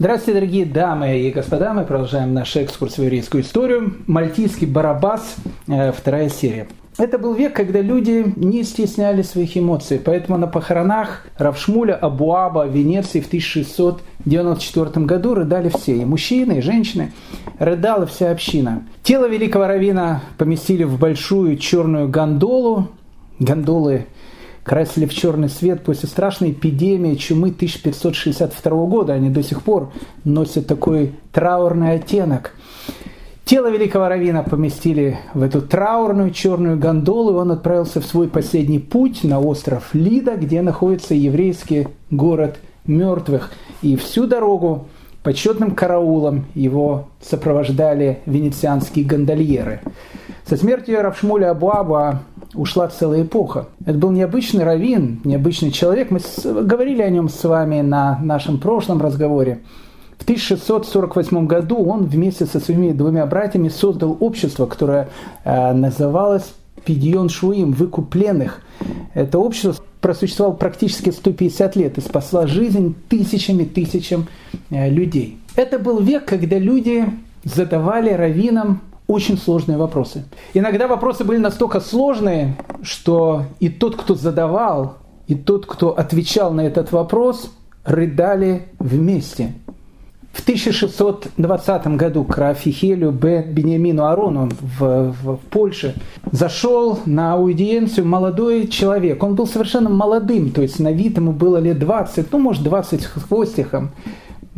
Здравствуйте, дорогие дамы и господа. Мы продолжаем наш экскурс в еврейскую историю. Мальтийский Барабас, э, вторая серия. Это был век, когда люди не стесняли своих эмоций. Поэтому на похоронах Равшмуля Абуаба в Венеции в 1694 году рыдали все. И мужчины, и женщины. Рыдала вся община. Тело великого равина поместили в большую черную гондолу. Гондолы красили в черный свет после страшной эпидемии чумы 1562 года. Они до сих пор носят такой траурный оттенок. Тело великого равина поместили в эту траурную черную гондолу, и он отправился в свой последний путь на остров Лида, где находится еврейский город мертвых. И всю дорогу почетным караулом его сопровождали венецианские гондольеры. Со смертью Равшмуля Абуаба ушла целая эпоха. Это был необычный раввин, необычный человек. Мы говорили о нем с вами на нашем прошлом разговоре. В 1648 году он вместе со своими двумя братьями создал общество, которое э, называлось Пидьон Шуим, выкупленных. Это общество просуществовало практически 150 лет и спасло жизнь тысячами тысячам э, людей. Это был век, когда люди задавали раввинам очень сложные вопросы. Иногда вопросы были настолько сложные, что и тот, кто задавал, и тот, кто отвечал на этот вопрос, рыдали вместе. В 1620 году к Рафихелю Б. Бениамину Арону в, в, Польше зашел на аудиенцию молодой человек. Он был совершенно молодым, то есть на вид ему было лет 20, ну, может, 20 с хвостиком.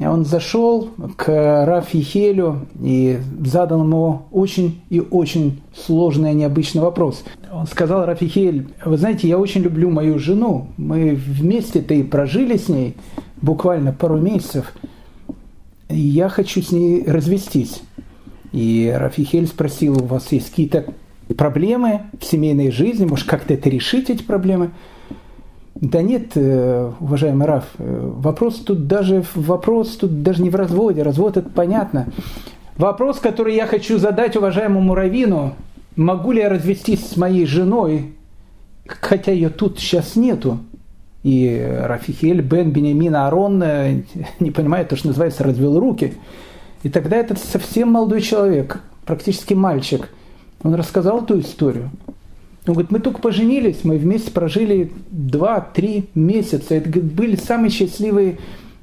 Он зашел к Рафихелю и задал ему очень и очень сложный, необычный вопрос. Он сказал, Рафихель, вы знаете, я очень люблю мою жену. Мы вместе-то и прожили с ней буквально пару месяцев – я хочу с ней развестись. И Рафихель спросил, у вас есть какие-то проблемы в семейной жизни, может, как-то это решить, эти проблемы? Да нет, э, уважаемый Раф, э, вопрос тут даже, вопрос тут даже не в разводе, развод это понятно. Вопрос, который я хочу задать уважаемому Равину, могу ли я развестись с моей женой, хотя ее тут сейчас нету, и Рафихель бен Бенямин Аарон, э, не понимает то, что называется, развел руки. И тогда этот совсем молодой человек, практически мальчик, он рассказал эту историю. Он говорит, мы только поженились, мы вместе прожили 2-3 месяца. Это говорит, были самые счастливые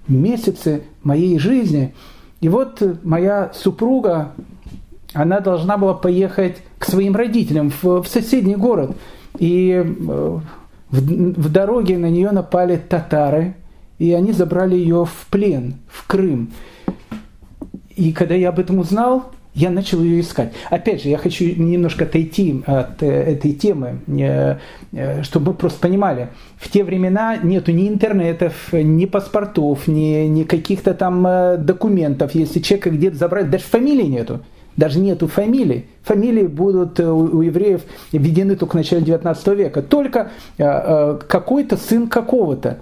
месяцы моей жизни. И вот моя супруга, она должна была поехать к своим родителям в, в соседний город. И э, в, в дороге на нее напали татары, и они забрали ее в плен, в Крым. И когда я об этом узнал, я начал ее искать. Опять же, я хочу немножко отойти от э, этой темы, э, э, чтобы мы просто понимали. В те времена нету ни интернетов, ни паспортов, ни, ни каких-то там документов. Если человека где-то забрать, даже фамилии нету даже нету фамилий. Фамилии будут у евреев введены только в начале 19 века. Только какой-то сын какого-то.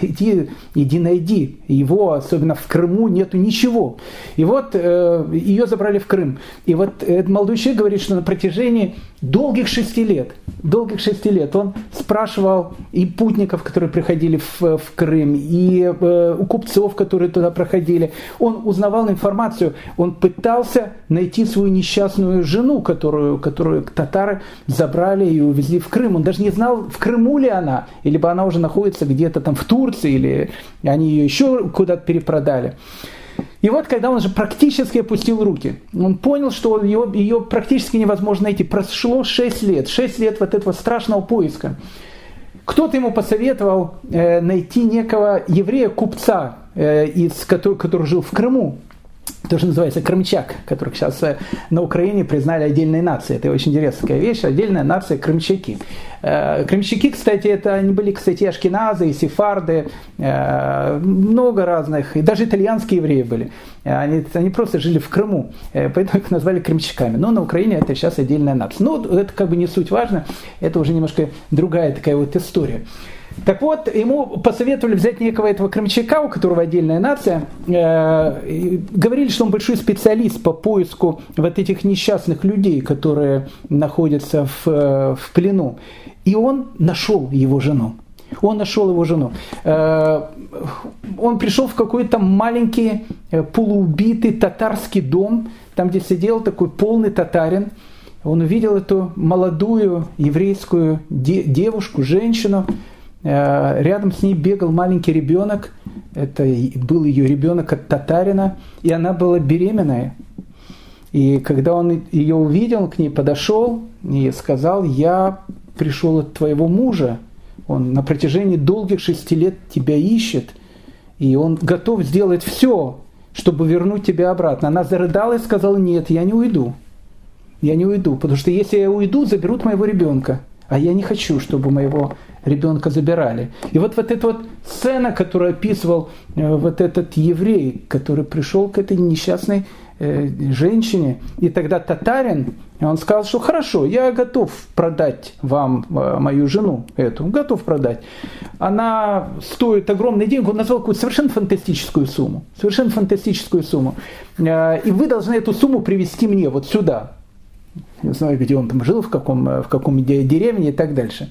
Иди, иди найди. Его, особенно в Крыму, нету ничего. И вот ее забрали в Крым. И вот этот молодой человек говорит, что на протяжении долгих шести лет, долгих шести лет он спрашивал и путников, которые приходили в, в Крым, и э, у купцов, которые туда проходили. Он узнавал информацию, он пытался найти свою несчастную жену, которую, которую татары забрали и увезли в Крым. Он даже не знал, в Крыму ли она, или бы она уже находится где-то там в Турции, или они ее еще куда-то перепродали. И вот, когда он уже практически опустил руки, он понял, что ее, ее практически невозможно найти. Прошло 6 лет, 6 лет вот этого страшного поиска. Кто-то ему посоветовал э, найти некого еврея-купца, э, из, который, который жил в Крыму то, что называется крымчак, которых сейчас э, на Украине признали отдельной нацией. Это очень интересная вещь, отдельная нация крымчаки. Э, крымчаки, кстати, это они были, кстати, ашкеназы и сефарды, э, много разных, и даже итальянские евреи были. Они, они просто жили в Крыму, поэтому их назвали крымчаками. Но на Украине это сейчас отдельная нация. Ну, это как бы не суть важно, это уже немножко другая такая вот история. Так вот, ему посоветовали взять некого этого крымчака, у которого отдельная нация. Э, говорили, что он большой специалист по поиску вот этих несчастных людей, которые находятся в, э, в плену. И он нашел его жену. Он нашел его жену. Э, он пришел в какой-то маленький полуубитый татарский дом, там, где сидел такой полный татарин. Он увидел эту молодую еврейскую девушку, женщину. Э, рядом с ней бегал маленький ребенок. Это был ее ребенок от татарина. И она была беременная. И когда он ее увидел, он к ней подошел и сказал, я пришел от твоего мужа, он на протяжении долгих шести лет тебя ищет, и он готов сделать все, чтобы вернуть тебя обратно. Она зарыдала и сказала, нет, я не уйду. Я не уйду, потому что если я уйду, заберут моего ребенка. А я не хочу, чтобы моего ребенка забирали. И вот, вот эта вот сцена, которую описывал э, вот этот еврей, который пришел к этой несчастной э, женщине, и тогда татарин, он сказал, что хорошо, я готов продать вам э, мою жену эту, готов продать. Она стоит огромные деньги, он назвал какую-то совершенно фантастическую сумму, совершенно фантастическую сумму. И вы должны эту сумму привести мне вот сюда. Не знаю, где он там жил, в каком, в каком деревне и так дальше.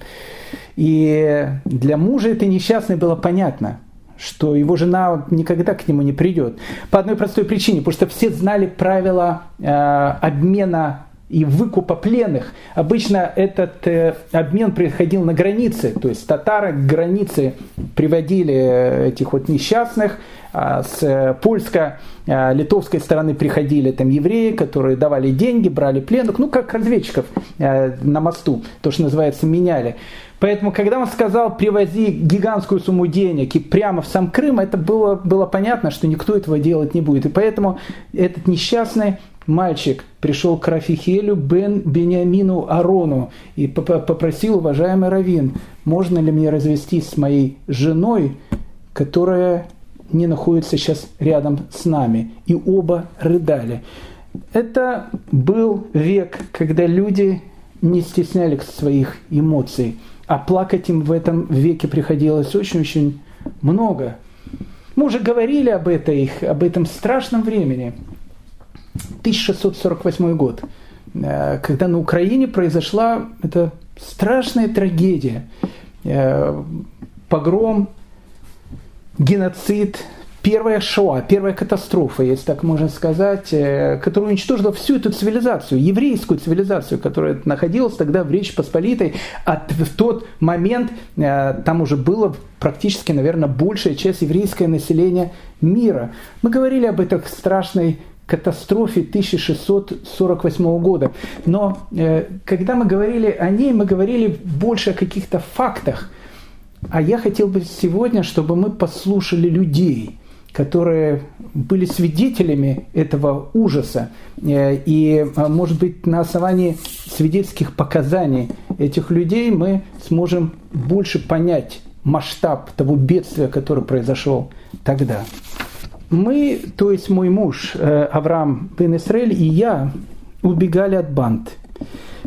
И для мужа это несчастное было понятно, что его жена никогда к нему не придет. По одной простой причине, потому что все знали правила э, обмена и выкупа пленных. Обычно этот э, обмен происходил на границе, то есть татары к границе приводили этих вот несчастных, а с э, польско-литовской стороны приходили там евреи, которые давали деньги, брали пленных, ну как разведчиков э, на мосту, то, что называется, меняли. Поэтому, когда он сказал привози гигантскую сумму денег и прямо в сам Крым, это было, было понятно, что никто этого делать не будет. И поэтому этот несчастный мальчик пришел к Рафихелю бен Бениамину Арону и попросил, уважаемый Равин, можно ли мне развестись с моей женой, которая не находится сейчас рядом с нами. И оба рыдали. Это был век, когда люди не стеснялись своих эмоций, а плакать им в этом веке приходилось очень-очень много. Мы уже говорили об, этой, об этом страшном времени. 1648 год, э, когда на Украине произошла эта страшная трагедия. Э, погром геноцид, первая шоа, первая катастрофа, если так можно сказать, э, которая уничтожила всю эту цивилизацию, еврейскую цивилизацию, которая находилась тогда в Речи Посполитой. А в тот момент э, там уже было практически, наверное, большая часть еврейского населения мира. Мы говорили об этой страшной катастрофе 1648 года. Но э, когда мы говорили о ней, мы говорили больше о каких-то фактах – а я хотел бы сегодня, чтобы мы послушали людей, которые были свидетелями этого ужаса. Э, и, а, может быть, на основании свидетельских показаний этих людей мы сможем больше понять масштаб того бедствия, которое произошло тогда. Мы, то есть мой муж э, Авраам Бен Исраэль и я убегали от банд –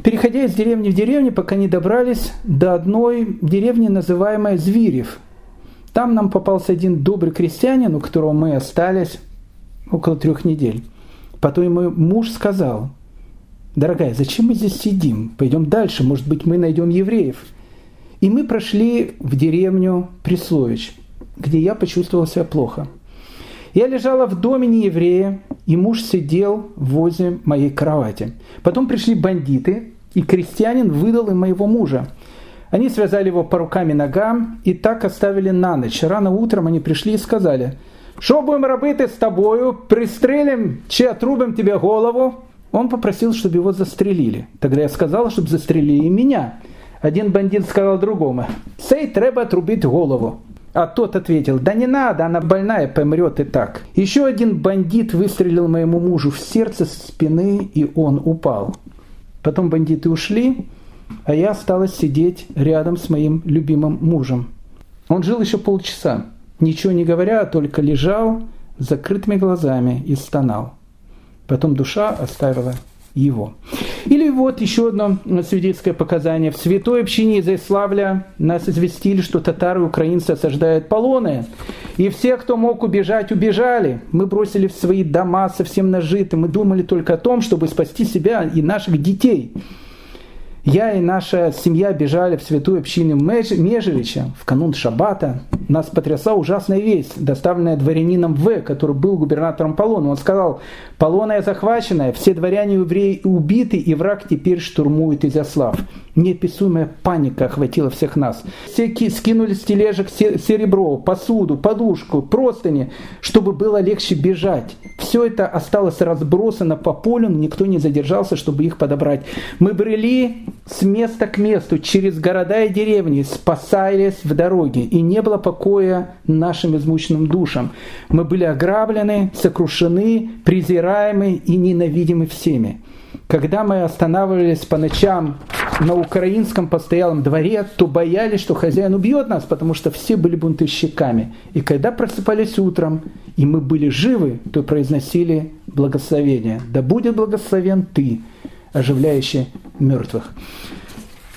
переходя из деревни в деревню, пока не добрались до одной деревни, называемой Зверев. Там нам попался один добрый крестьянин, у которого мы остались около трех недель. Потом мой муж сказал, дорогая, зачем мы здесь сидим? Пойдем дальше, может быть, мы найдем евреев. И мы прошли в деревню Прислович, где я почувствовал себя плохо. Я лежала в доме нееврея, и муж сидел возле моей кровати. Потом пришли бандиты, и крестьянин выдал им моего мужа. Они связали его по рукам и ногам и так оставили на ночь. Рано утром они пришли и сказали, «Что будем робити с тобою? Пристрелим, че отрубим тебе голову?» Он попросил, чтобы его застрелили. Тогда я сказала, чтобы застрелили и меня. Один бандит сказал другому, «Сей треба отрубить голову». А тот ответил, да не надо, она больная, помрет и так. Еще один бандит выстрелил моему мужу в сердце с спины, и он упал. Потом бандиты ушли, а я осталась сидеть рядом с моим любимым мужем. Он жил еще полчаса, ничего не говоря, только лежал с закрытыми глазами и стонал. Потом душа оставила его. Или вот еще одно свидетельское показание. В святой общине Изяславля нас известили, что татары и украинцы осаждают полоны. И все, кто мог убежать, убежали. Мы бросили в свои дома совсем нажиты. Мы думали только о том, чтобы спасти себя и наших детей. Я и наша семья бежали в святую общину Межевича в канун Шаббата. Нас потрясла ужасная весть, доставленная дворянином В, который был губернатором Полона. Он сказал, Полоная захваченная, все дворяне евреи убиты, и враг теперь штурмует Изяслав. Неописуемая паника охватила всех нас. Все скинули с тележек серебро, посуду, подушку, простыни, чтобы было легче бежать. Все это осталось разбросано по полю, никто не задержался, чтобы их подобрать. Мы брели с места к месту, через города и деревни, спасаясь в дороге, и не было покоя нашим измученным душам. Мы были ограблены, сокрушены, презираемы и ненавидимы всеми. Когда мы останавливались по ночам на украинском постоялом дворе, то боялись, что хозяин убьет нас, потому что все были бунтовщиками. И когда просыпались утром, и мы были живы, то произносили благословение. Да будет благословен ты, оживляющий мертвых.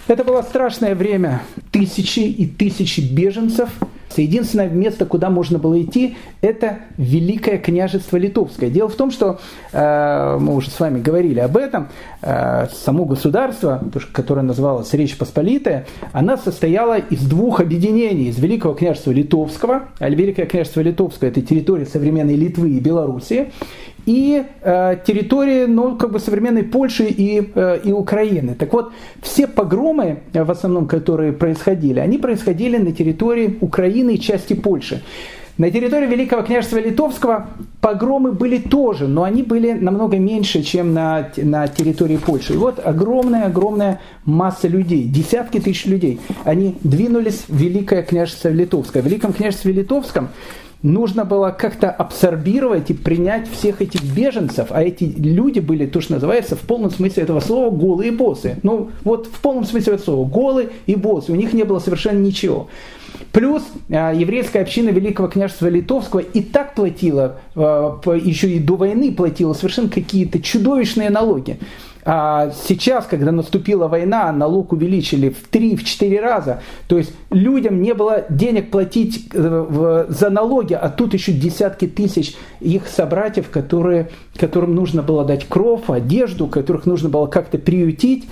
Это было страшное время. Тысячи и тысячи беженцев – Единственное место, куда можно было идти, это Великое княжество Литовское. Дело в том, что э, мы уже с вами говорили об этом, э, само государство, которое называлось Речь Посполитая, она состояла из двух объединений, из Великого княжества Литовского, а Великое княжество Литовское это территория современной Литвы и Белоруссии, и э, территории ну, как бы современной Польши и, э, и Украины. Так вот, все погромы, э, в основном, которые происходили, они происходили на территории Украины и части Польши. На территории Великого княжества Литовского погромы были тоже, но они были намного меньше, чем на, на территории Польши. И вот огромная-огромная масса людей, десятки тысяч людей, они двинулись в Великое княжество Литовское. В Великом княжестве Литовском нужно было как-то абсорбировать и принять всех этих беженцев, а эти люди были, то, что называется, в полном смысле этого слова, голые боссы. Ну, вот в полном смысле этого слова, голые и боссы, у них не было совершенно ничего. Плюс а, еврейская община Великого княжества Литовского и так платила, а, еще и до войны платила совершенно какие-то чудовищные налоги. А сейчас, когда наступила война, налог увеличили в 3-4 раза. То есть людям не было денег платить э, за налоги, а тут еще десятки тысяч их собратьев, которые, которым нужно было дать кров, одежду, которых нужно было как-то приютить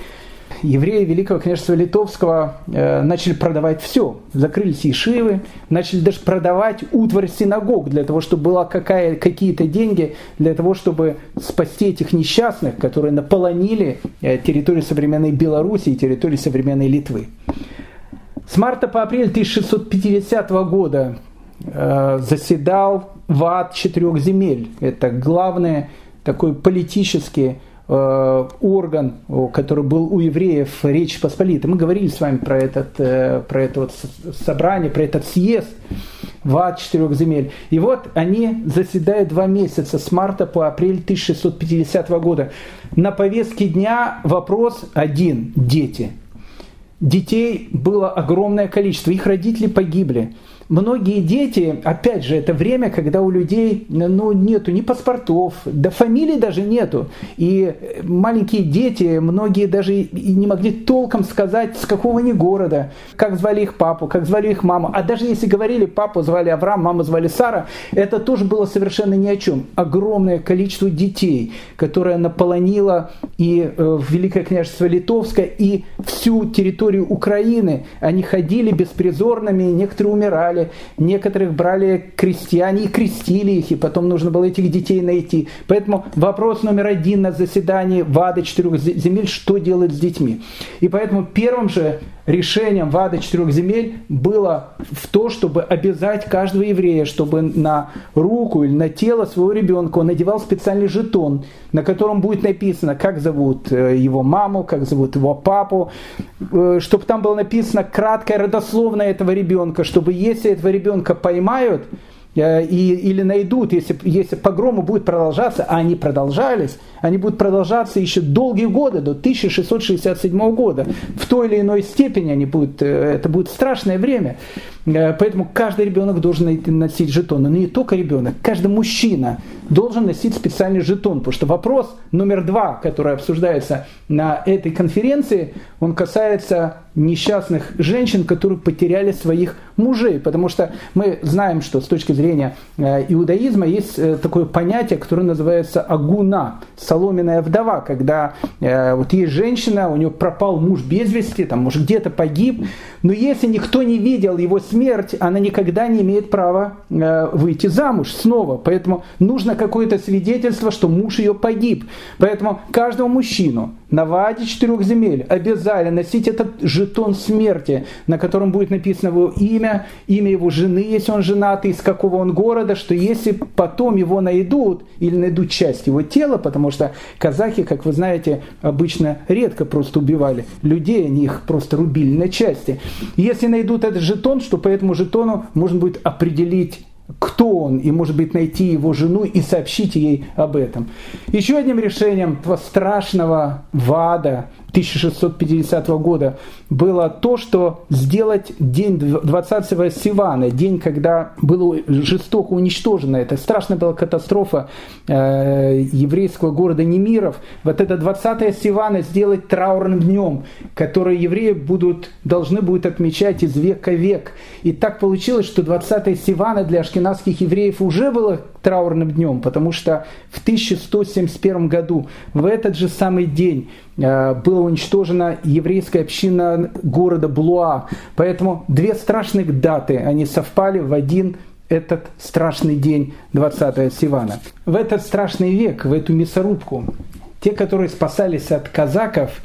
евреи Великого княжества Литовского э, начали продавать все. Закрылись ешивы, начали даже продавать утварь синагог для того, чтобы была какая, какие-то деньги, для того, чтобы спасти этих несчастных, которые наполонили э, территорию современной Беларуси и территорию современной Литвы. С марта по апрель 1650 года э, заседал ВАД четырех земель. Это главный такой политический орган, который был у евреев Речи Посполитой. Мы говорили с вами про, этот, э, про это вот собрание, про этот съезд в четырех земель. И вот они заседают два месяца, с марта по апрель 1650 года. На повестке дня вопрос один – дети. Детей было огромное количество, их родители погибли многие дети, опять же, это время, когда у людей ну, нету ни паспортов, да фамилий даже нету. И маленькие дети, многие даже и не могли толком сказать, с какого они города, как звали их папу, как звали их маму. А даже если говорили, папу звали Авраам, маму звали Сара, это тоже было совершенно ни о чем. Огромное количество детей, которое наполонило и э, Великое княжество Литовское, и всю территорию Украины. Они ходили беспризорными, некоторые умирали, брали, некоторых брали крестьяне и крестили их, и потом нужно было этих детей найти. Поэтому вопрос номер один на заседании ВАДА четырех земель, что делать с детьми. И поэтому первым же решением ВАДА четырех земель было в то, чтобы обязать каждого еврея, чтобы на руку или на тело своего ребенка он надевал специальный жетон, на котором будет написано, как зовут э, его маму, как зовут его папу, э, чтобы там было написано краткое родословное этого ребенка, чтобы если этого ребенка поймают, и, или найдут, если, если погромы будут продолжаться, а они продолжались, они будут продолжаться еще долгие годы, до 1667 года. В той или иной степени они будут, э, это будет страшное время. Э, поэтому каждый ребенок должен носить жетон. Но не только ребенок, каждый мужчина должен носить специальный жетон. Потому что вопрос номер два, который обсуждается на этой конференции, он касается несчастных женщин, которые потеряли своих мужей. Потому что мы знаем, что с точки зрения э, иудаизма есть э, такое понятие, которое называется агуна, соломенная вдова, когда вот есть женщина, у нее пропал муж без вести, там, может где-то погиб, но если никто не видел его смерть, она никогда не имеет права выйти замуж снова. Поэтому нужно какое-то свидетельство, что муж ее погиб. Поэтому каждого мужчину на ваде четырех земель обязали носить этот жетон смерти, на котором будет написано его имя, имя его жены, если он женат, из какого он города, что если потом его найдут или найдут часть его тела, потому что казахи, как вы знаете, обычно редко просто убивали людей, они их просто рубили на части. Если найдут этот жетон, что по этому жетону можно будет определить кто он, и, может быть, найти его жену и сообщить ей об этом. Еще одним решением страшного ВАДА 1650 года было то, что сделать день 20-го Сивана, день, когда было жестоко уничтожено, это страшная была катастрофа э, еврейского города Немиров, вот это 20 Сивана сделать траурным днем, который евреи будут, должны будут отмечать из века в век. И так получилось, что 20 Сивана для ашкенадских евреев уже было траурным днем, потому что в 1171 году, в этот же самый день, была уничтожена еврейская община города Блуа. Поэтому две страшных даты, они совпали в один этот страшный день 20 Сивана. В этот страшный век, в эту мясорубку, те, которые спасались от казаков –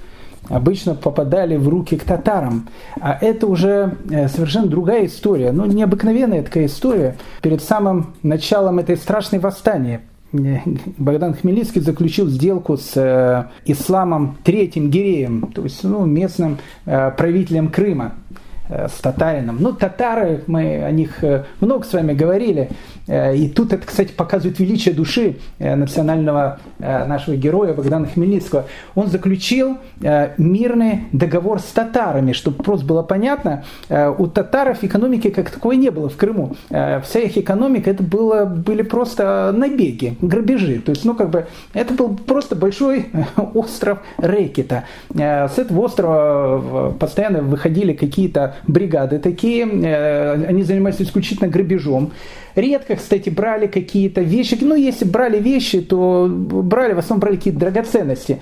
обычно попадали в руки к татарам. А это уже э, совершенно другая история. Ну, необыкновенная такая история. Перед самым началом этой страшной восстания э, Богдан Хмельницкий заключил сделку с э, исламом Третьим Гиреем, то есть ну, местным правителем Крыма. Э, с татарином. Ну, татары, мы о них э, много с вами говорили. Э, и тут это, кстати, показывает величие души национального нашего героя Богдана Хмельницкого. Он заключил мирный договор с татарами, чтобы просто было понятно. У татаров экономики как таковой не было в Крыму. Вся их экономика это было, были просто набеги, грабежи. То есть, ну, как бы, это был просто большой остров Рекета. С этого острова постоянно выходили какие-то бригады такие, э, они занимаются исключительно грабежом. Редко, кстати, брали какие-то вещи. Ну, если брали вещи, то брали, в основном брали какие-то драгоценности.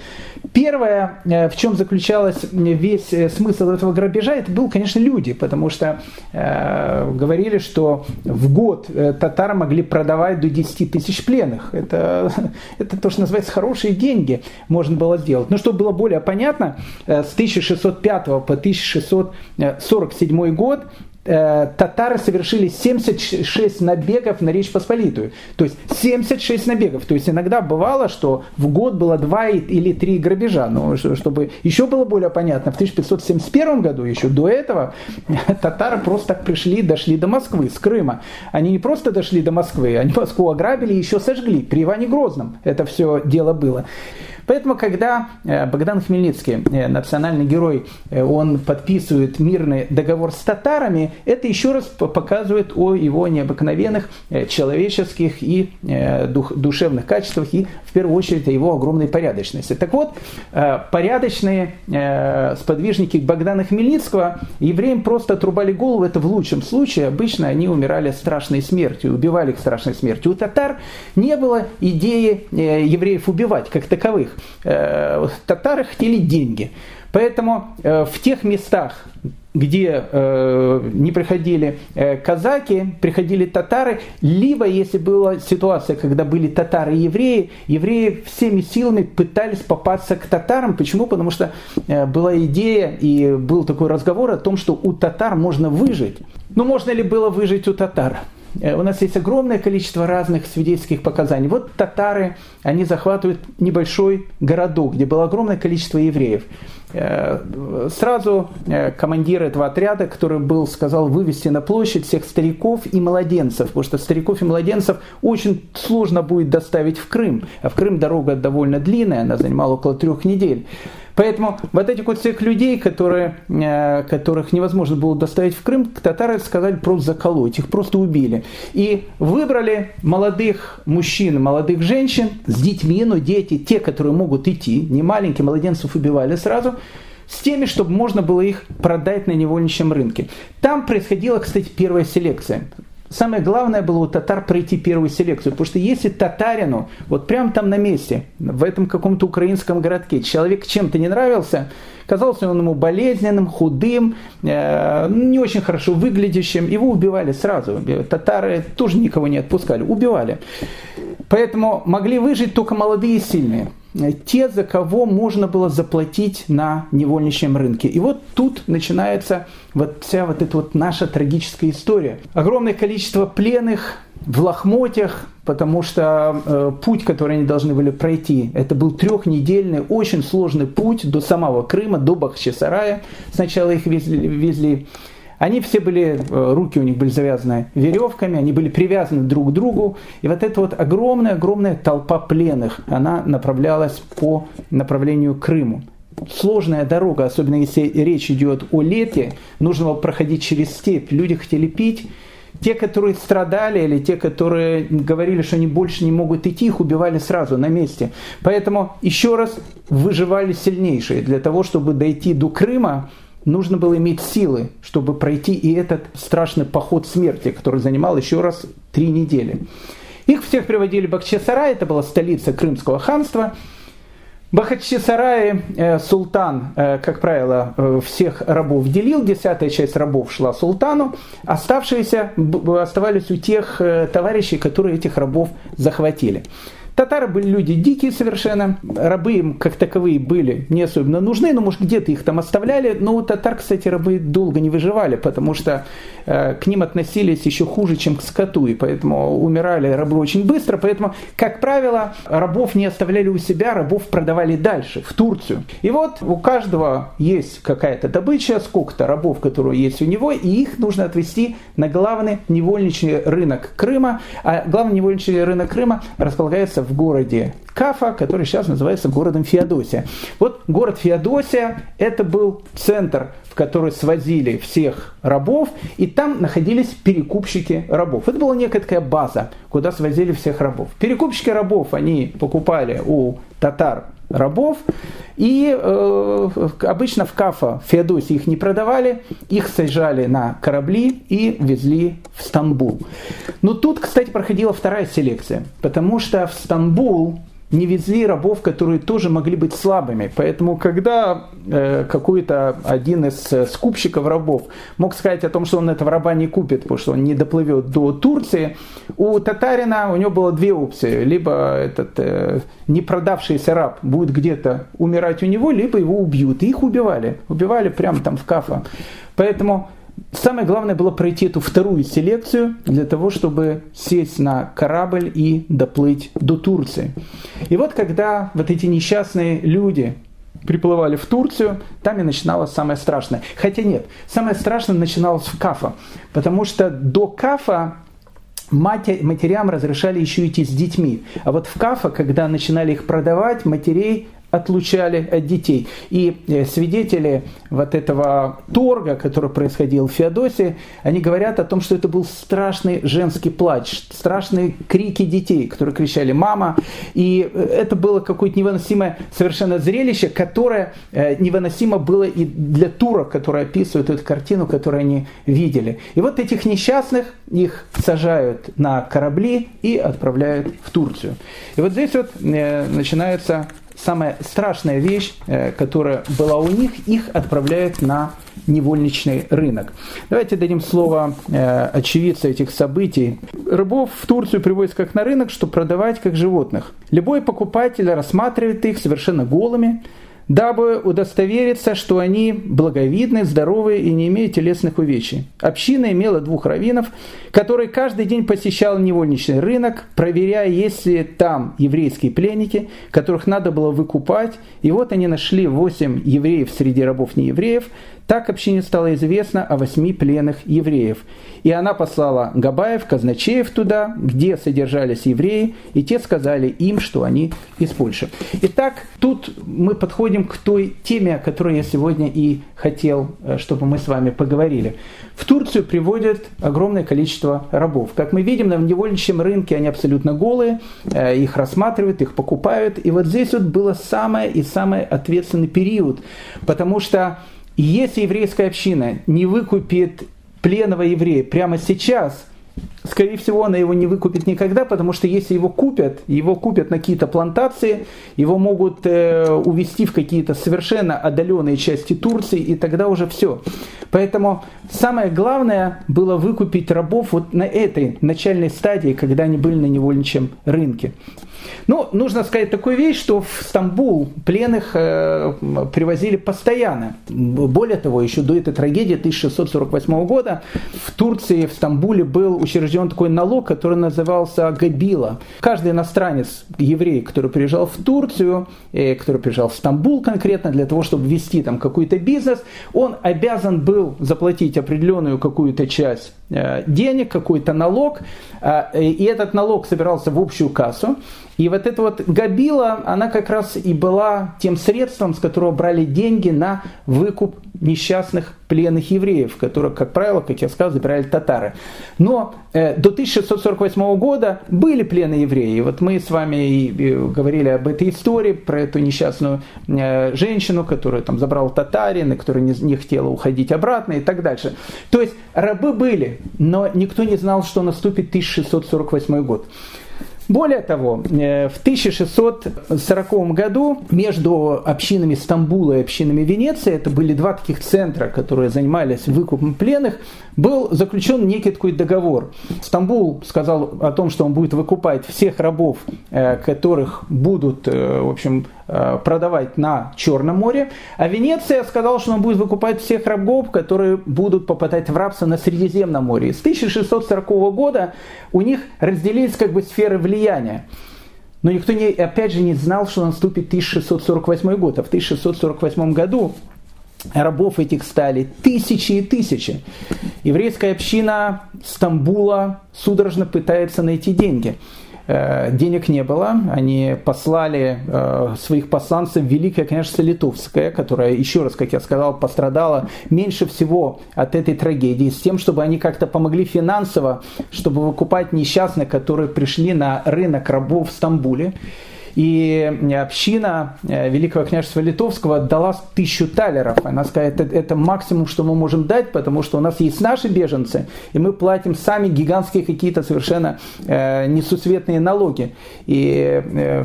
Первое, э, в чем заключалась весь э, смысл этого грабежа, это был, конечно, люди, потому что э, говорили, что в год татары могли продавать до 10 тысяч пленных. Это, это то, что называется хорошие деньги можно было сделать. Но чтобы было более понятно, с 1605 по 1647 год Э, татары совершили 76 набегов на Речь Посполитую. То есть 76 набегов. То есть иногда бывало, что в год было 2 или 3 грабежа. Но чтобы еще было более понятно, в 1571 году, еще до этого, татары просто так пришли, дошли до Москвы, с Крыма. Они не просто дошли до Москвы, они Москву ограбили и еще сожгли. При Иване Грозном это все дело было. Поэтому, когда э, Богдан Хмельницкий, э, национальный герой, э, он подписывает мирный договор с татарами, это еще раз показывает о его необыкновенных человеческих и душевных качествах и, в первую очередь, о его огромной порядочности. Так вот, порядочные сподвижники Богдана Хмельницкого евреям просто отрубали голову, это в лучшем случае, обычно они умирали страшной смертью, убивали их страшной смертью. У татар не было идеи евреев убивать как таковых. Э, татары хотели деньги. Поэтому э, в тех местах, где э, не приходили казаки, приходили татары, либо если была ситуация, когда были татары и евреи, евреи всеми силами пытались попасться к татарам. Почему? Потому что была идея и был такой разговор о том, что у татар можно выжить. Ну, можно ли было выжить у татар? Э, у нас есть огромное количество разных свидетельских показаний. Вот татары, они захватывают небольшой городок, где было огромное количество евреев. Э, сразу э, командир этого отряда, который был, сказал вывести на площадь всех стариков и младенцев, потому что стариков и младенцев очень сложно будет доставить в Крым. А в Крым дорога довольно длинная, она занимала около трех недель. Поэтому вот этих вот всех людей, которые, э, которых невозможно было доставить в Крым, татары сказали просто заколоть, их просто убили. И выбрали молодых мужчин, молодых женщин с детьми, но дети, те, которые могут идти, не маленькие, младенцев убивали сразу, с теми, чтобы можно было их продать на невольничьем рынке. Там происходила, кстати, первая селекция самое главное было у татар пройти первую селекцию. Потому что если татарину, вот прямо там на месте, в этом каком-то украинском городке, человек чем-то не нравился, казался он ему болезненным, худым, э, не очень хорошо выглядящим, его убивали сразу. Татары тоже никого не отпускали, убивали. Поэтому могли выжить только молодые и сильные те, за кого можно было заплатить на невольничьем рынке. И вот тут начинается вот вся вот эта вот наша трагическая история. Огромное количество пленных в лохмотьях, потому что э, путь, который они должны были пройти, это был трехнедельный, очень сложный путь до самого Крыма, до Бахчисарая. Сначала их везли, везли они все были, э, руки у них были завязаны веревками, они были привязаны друг к другу. И вот эта вот огромная-огромная толпа пленных, она направлялась по направлению к Крыму. Сложная дорога, особенно если речь идет о лете, нужно было проходить через степь. Люди хотели пить, те, которые страдали, или те, которые говорили, что они больше не могут идти, их убивали сразу на месте. Поэтому еще раз выживали сильнейшие. Для того, чтобы дойти до Крыма, нужно было иметь силы, чтобы пройти и этот страшный поход смерти, который занимал еще раз три недели. Их всех приводили в Бахчисарай, это была столица Крымского ханства. Бахчисарай э, султан, э, как правило, э, всех рабов делил, десятая часть рабов шла султану, оставшиеся оставались у тех э, товарищей, которые этих рабов захватили. Татары были люди дикие совершенно, рабы им как таковые были не особенно нужны, но может где-то их там оставляли, но у татар, кстати, рабы долго не выживали, потому что э, к ним относились еще хуже, чем к скоту, и поэтому умирали рабы очень быстро, поэтому, как правило, рабов не оставляли у себя, рабов продавали дальше, в Турцию. И вот у каждого есть какая-то добыча, сколько-то рабов, которые есть у него, и их нужно отвезти на главный невольничный рынок Крыма, а главный невольничный рынок Крыма располагается в городе Кафа, который сейчас называется городом Феодосия. Вот город Феодосия – это был центр, в который свозили всех рабов, и там находились перекупщики рабов. Это была некая такая база, куда свозили всех рабов. Перекупщики рабов, они покупали у татар рабов. И э, обычно в Кафа, в Феодосии их не продавали, их сажали на корабли и везли в Стамбул. Но тут, кстати, проходила вторая селекция, потому что в Стамбул не везли рабов, которые тоже могли быть слабыми. Поэтому, когда э, какой-то один из э, скупщиков рабов мог сказать о том, что он этого раба не купит, потому что он не доплывет до Турции, у татарина у него было две опции. Либо этот э, не продавшийся раб будет где-то умирать у него, либо его убьют. И их убивали. Убивали прямо там в Кафа. Поэтому Самое главное было пройти эту вторую селекцию для того, чтобы сесть на корабль и доплыть до Турции. И вот когда вот эти несчастные люди приплывали в Турцию, там и начиналось самое страшное. Хотя нет, самое страшное начиналось в Кафа, потому что до Кафа матерям разрешали еще идти с детьми. А вот в Кафа, когда начинали их продавать, матерей отлучали от детей. И э, свидетели вот этого торга, который происходил в Феодосии, они говорят о том, что это был страшный женский плач, страшные крики детей, которые кричали «мама». И э, это было какое-то невыносимое совершенно зрелище, которое э, невыносимо было и для турок, которые описывают эту картину, которую они видели. И вот этих несчастных, их сажают на корабли и отправляют в Турцию. И вот здесь вот начинается самая страшная вещь, э, которая была у них, их отправляют на невольничный рынок. Давайте дадим слово э, очевидца этих событий. Рыбов в Турцию привозят как на рынок, чтобы продавать как животных. Любой покупатель рассматривает их совершенно голыми, дабы удостовериться, что они благовидны, здоровы и не имеют телесных увечий. Община имела двух раввинов, которые каждый день посещал невольничный рынок, проверяя, есть ли там еврейские пленники, которых надо было выкупать. И вот они нашли восемь евреев среди рабов неевреев. Так общине стало известно о восьми пленных евреев. И она послала Габаев, казначеев туда, где содержались евреи, и те сказали им, что они из Польши. Итак, тут мы подходим к той теме, о которой я сегодня и хотел, э, чтобы мы с вами поговорили. В Турцию приводят огромное количество рабов. Как мы видим, на невольничьем рынке они абсолютно голые, э, их рассматривают, их покупают. И вот здесь вот было самое и самый ответственный период, потому что если еврейская община не выкупит пленного еврея прямо сейчас, скорее всего, она его не выкупит никогда, потому что если его купят, его купят на какие-то плантации, его могут э, увезти в какие-то совершенно отдаленные части Турции, и тогда уже все. Поэтому самое главное было выкупить рабов вот на этой начальной стадии, когда они были на невольничьем рынке. Ну, нужно сказать такую вещь, что в Стамбул пленных э, привозили постоянно. Более того, еще до этой трагедии 1648 года в Турции, в Стамбуле был учрежден такой налог, который назывался Габила. Каждый иностранец, еврей, который приезжал в Турцию, э, который приезжал в Стамбул конкретно для того, чтобы вести там какой-то бизнес, он обязан был заплатить определенную какую-то часть э, денег, какой-то налог, э, и этот налог собирался в общую кассу. И вот эта вот габила, она как раз и была тем средством, с которого брали деньги на выкуп несчастных пленных евреев, которых, как правило, как я сказал, забирали татары. Но э, до 1648 года были пленные евреи. Вот мы с вами и, и говорили об этой истории, про эту несчастную э, женщину, которую там забрал татарин, и которая не, не хотела уходить обратно и так дальше. То есть рабы были, но никто не знал, что наступит 1648 год. Более того, э, в 1640 году между общинами Стамбула и общинами Венеции, это были два таких центра, которые занимались выкупом пленных, был заключен некий такой договор. Стамбул сказал о том, что он будет выкупать всех рабов, э, которых будут, э, в общем, продавать на Черном море, а Венеция сказала, что он будет выкупать всех рабов, которые будут попадать в рабство на Средиземном море. С 1640 года у них разделились как бы сферы влияния. Но никто не, опять же не знал, что наступит 1648 год. А в 1648 году рабов этих стали тысячи и тысячи. Еврейская община Стамбула судорожно пытается найти деньги. Э, денег не было, они послали э, своих посланцев Великое княжество Литовское, которое, еще раз, как я сказал, пострадало меньше всего от этой трагедии, с тем, чтобы они как-то помогли финансово, чтобы выкупать несчастных, которые пришли на рынок рабов в Стамбуле. И община э, Великого княжества Литовского дала тысячу талеров. Она сказала, это, это максимум, что мы можем дать, потому что у нас есть наши беженцы, и мы платим сами гигантские какие-то совершенно э, несусветные налоги. И э,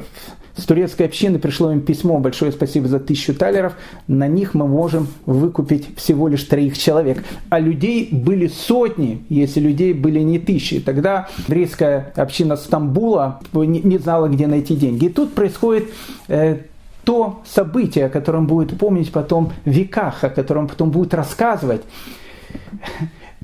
с турецкой общины пришло им письмо, большое спасибо за тысячу талеров, на них мы можем выкупить всего лишь троих человек. А людей были сотни, если людей были не тысячи. Тогда еврейская община Стамбула не знала, где найти деньги. И тут происходит э, то событие, о котором будет помнить потом в веках, о котором потом будет рассказывать.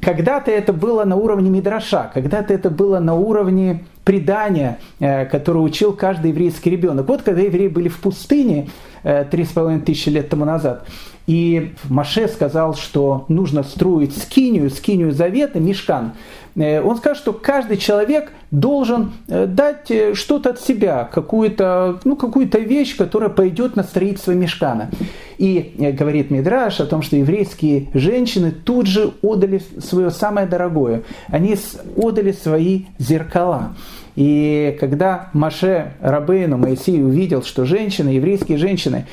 Когда-то это было на уровне Мидраша, когда-то это было на уровне предания, э, которое учил каждый еврейский ребенок. Вот когда евреи были в пустыне э, три с половиной тысячи лет тому назад, и Маше сказал, что нужно строить скинию, скинию завета, мешкан. Э, он сказал, что каждый человек должен дать что-то от себя, какую-то ну, какую вещь, которая пойдет на строительство мешкана. И говорит Мидраш о том, что еврейские женщины тут же отдали свое самое дорогое. Они отдали свои зеркала. И когда Маше Рабейну Моисей увидел, что женщины, еврейские женщины,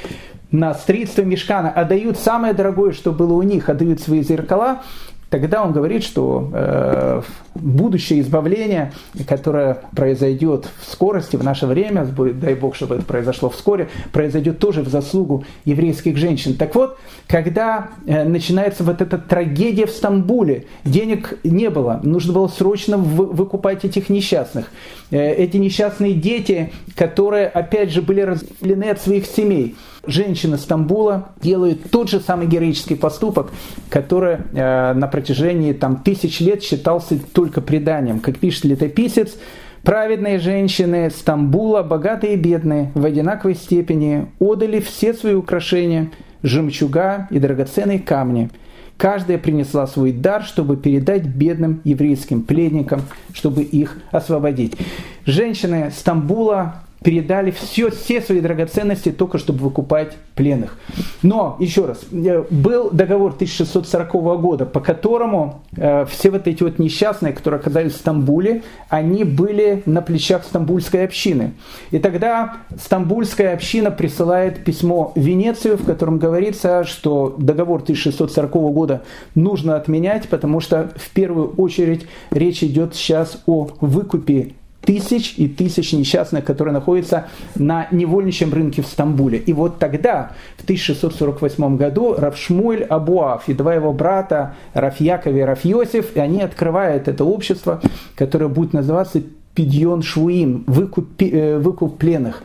на строительство мешкана отдают самое дорогое, что было у них, отдают свои зеркала, тогда он говорит, что э, будущее избавление, которое произойдет в скорости, в наше время, дай Бог, чтобы это произошло вскоре, произойдет тоже в заслугу еврейских женщин. Так вот, когда э, начинается вот эта трагедия в Стамбуле, денег не было, нужно было срочно выкупать этих несчастных. Э, эти несчастные дети, которые, опять же, были разделены от своих семей – женщины Стамбула делают тот же самый героический поступок, который э, на протяжении там, тысяч лет считался только преданием. Как пишет летописец, праведные женщины Стамбула, богатые и бедные, в одинаковой степени отдали все свои украшения жемчуга и драгоценные камни. Каждая принесла свой дар, чтобы передать бедным еврейским пленникам, чтобы их освободить. Женщины Стамбула передали все, все свои драгоценности только чтобы выкупать пленных. Но, еще раз, э, был договор 1640 года, по которому э, все вот эти вот несчастные, которые оказались в Стамбуле, они были на плечах стамбульской общины. И тогда стамбульская община присылает письмо в Венецию, в котором говорится, что договор 1640 года нужно отменять, потому что в первую очередь речь идет сейчас о выкупе тысяч и тысяч несчастных, которые находятся на невольничьем рынке в Стамбуле. И вот тогда, в 1648 году, Равшмуэль Абуаф и два его брата, Рафьяков и Рафьосиф, и они открывают это общество, которое будет называться Пидьон Швуим, выкуп, э, выкуп пленных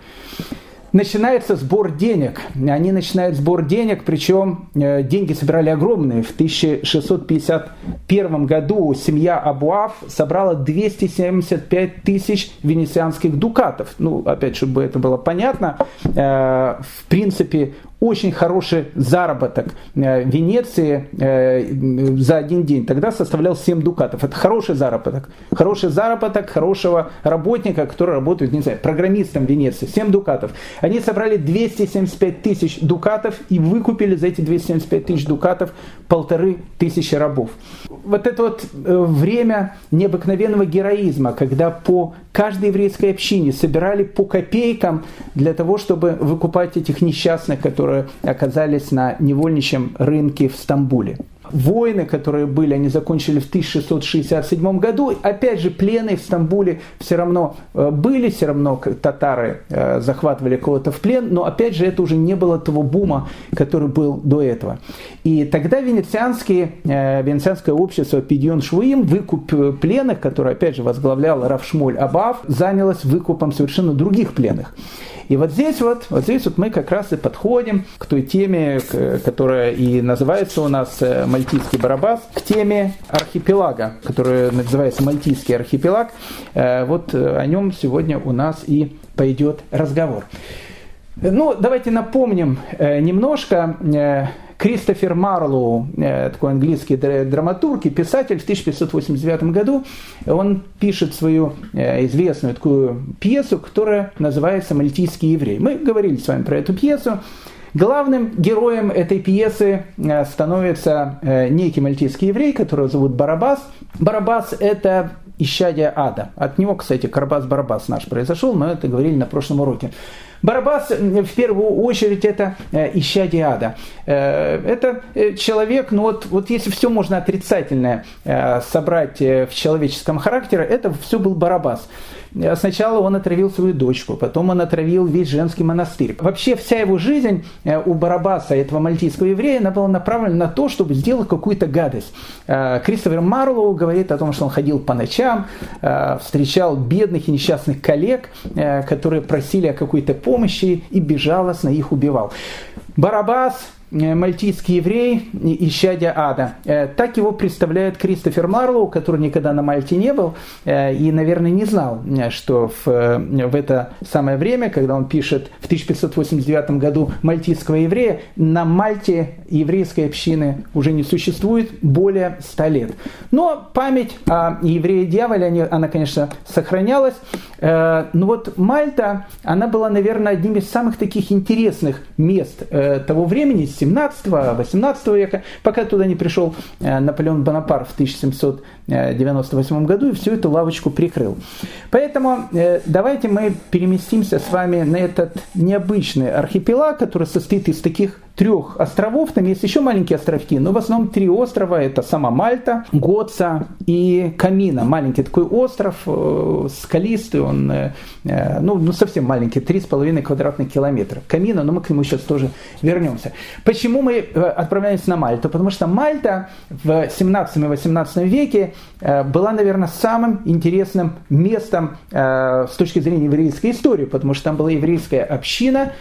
начинается сбор денег. Они начинают сбор денег, причем э, деньги собирали огромные. В 1651 году семья Абуав собрала 275 тысяч венецианских дукатов. Ну, опять, чтобы это было понятно, э, в принципе, очень хороший заработок э, в Венеции э, за один день. Тогда составлял 7 дукатов. Это хороший заработок. Хороший заработок хорошего работника, который работает, не знаю, программистом в Венеции. 7 дукатов. Они собрали 275 тысяч дукатов и выкупили за эти 275 тысяч дукатов полторы тысячи рабов. Вот это вот э, время необыкновенного героизма, когда по каждой еврейской общине собирали по копейкам для того, чтобы выкупать этих несчастных, которые оказались на невольничьем рынке в Стамбуле. Войны, которые были, они закончили в 1667 году. Опять же, плены в Стамбуле все равно э, были, все равно татары э, захватывали кого-то в плен, но опять же, это уже не было того бума, который был до этого. И тогда венецианские, э, венецианское общество Пидьон Швуим, выкуп пленных, который опять же возглавлял Равшмоль Абав, занялось выкупом совершенно других пленных. И вот здесь вот, вот здесь вот мы как раз и подходим к той теме, которая и называется у нас э, Мальтийский Барабас, к теме архипелага, которая называется Мальтийский архипелаг. Э, вот э, о нем сегодня у нас и пойдет разговор. Ну, давайте напомним немножко. Кристофер Марлоу, э, такой английский драматург и писатель, в 1589 году он пишет свою э, известную такую пьесу, которая называется «Мальтийский еврей». Мы говорили с вами про эту пьесу. Главным героем этой пьесы э, становится некий мальтийский еврей, которого зовут Барабас. Барабас – это исчадие ада. От него, кстати, Карабас-Барабас наш произошел, мы это говорили на прошлом уроке. Барабас в первую очередь это э, исчадие ада. Э, это э, человек, ну вот, вот если все можно отрицательное собрать в человеческом характере, это все был Барабас. Сначала он отравил свою дочку, потом он отравил весь женский монастырь. Вообще вся его жизнь у Барабаса, этого мальтийского еврея, она была направлена на то, чтобы сделать какую-то гадость. Кристофер Марлоу говорит о том, что он ходил по ночам, встречал бедных и несчастных коллег, которые просили о какой-то помощи, помощи и безжалостно их убивал. Барабас мальтийский еврей, исчадия ада. Э, так его представляет Кристофер Марлоу, который никогда на Мальте не был э, и, наверное, не знал, что в, в это самое время, когда он пишет в 1589 году мальтийского еврея, на Мальте еврейской общины уже не существует более 100 лет. Но память о еврее-дьяволе, она, конечно, сохранялась. Но вот Мальта, она была, наверное, одним из самых таких интересных мест того времени, 17-18 века, пока туда не пришел э, Наполеон Бонапарт в 1798 году и всю эту лавочку прикрыл. Поэтому э, давайте мы переместимся с вами на этот необычный архипелаг, который состоит из таких трех островов, там есть еще маленькие островки, но в основном три острова, это сама Мальта, Гоца и Камина, маленький такой остров, э, скалистый, он ну, ну совсем маленький, 3,5 квадратных километра. Камина, но мы к нему сейчас тоже вернемся. Почему мы отправляемся на Мальту? Потому что Мальта в 17 и 18 веке была, наверное, самым интересным местом с точки зрения еврейской истории, потому что там была еврейская община,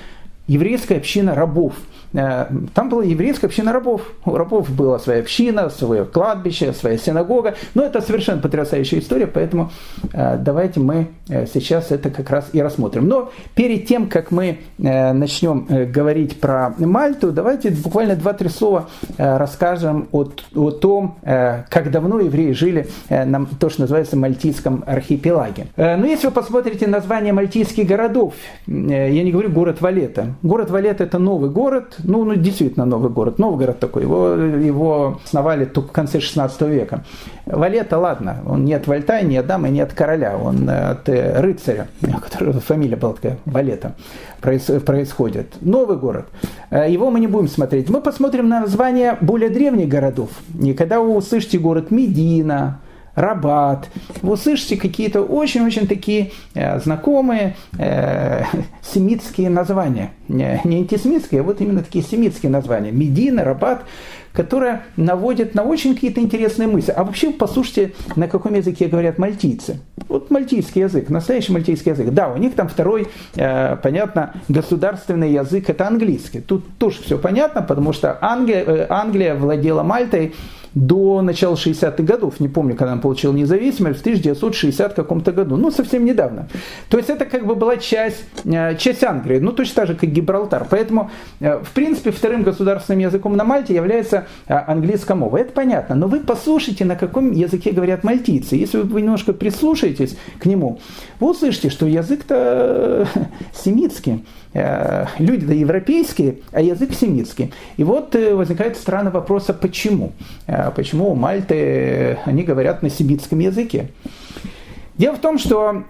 еврейская община рабов – там была еврейская община рабов. У рабов была своя община, свое кладбище, своя синагога. Но это совершенно потрясающая история, поэтому давайте мы сейчас это как раз и рассмотрим. Но перед тем, как мы начнем говорить про Мальту, давайте буквально два-три слова расскажем о, о том, как давно евреи жили на то, что называется Мальтийском архипелаге. Но если вы посмотрите название мальтийских городов, я не говорю город Валета. Город Валета это новый город, ну, ну действительно новый город, Новгород такой, его, его основали только в конце 16 века. Валета, ладно, он не от Вальтая, не от дамы, не от короля, он от э, рыцаря, которого фамилия была такая, Валета, происходит. Новый город. Э, его мы не будем смотреть. Мы посмотрим на названия более древних городов. И когда вы услышите город Медина, Рабат. Вы услышите какие-то очень-очень такие э, знакомые э, семитские названия. Не, не антисемитские, а вот именно такие семитские названия. Медина, Рабат которые наводят на очень какие-то интересные мысли. А вообще послушайте, на каком языке говорят мальтийцы. Вот мальтийский язык, настоящий мальтийский язык. Да, у них там второй, э, понятно, государственный язык это английский. Тут тоже все понятно, потому что Англия, э, Англия владела Мальтой до начала 60-х годов, не помню, когда он получил независимость, в 1960 каком-то году, ну, совсем недавно. То есть это как бы была часть, э, часть Англии, ну, точно так же, как Гибралтар. Поэтому, э, в принципе, вторым государственным языком на Мальте является э, английская мова. Это понятно. Но вы послушайте, на каком языке говорят мальтийцы. Если вы немножко прислушаетесь к нему, вы услышите, что язык-то семитский. Э, люди-то европейские, а язык семитский. И вот э, возникает странный вопрос, а почему? Э, почему у Мальты они говорят на семитском языке? Дело в том, что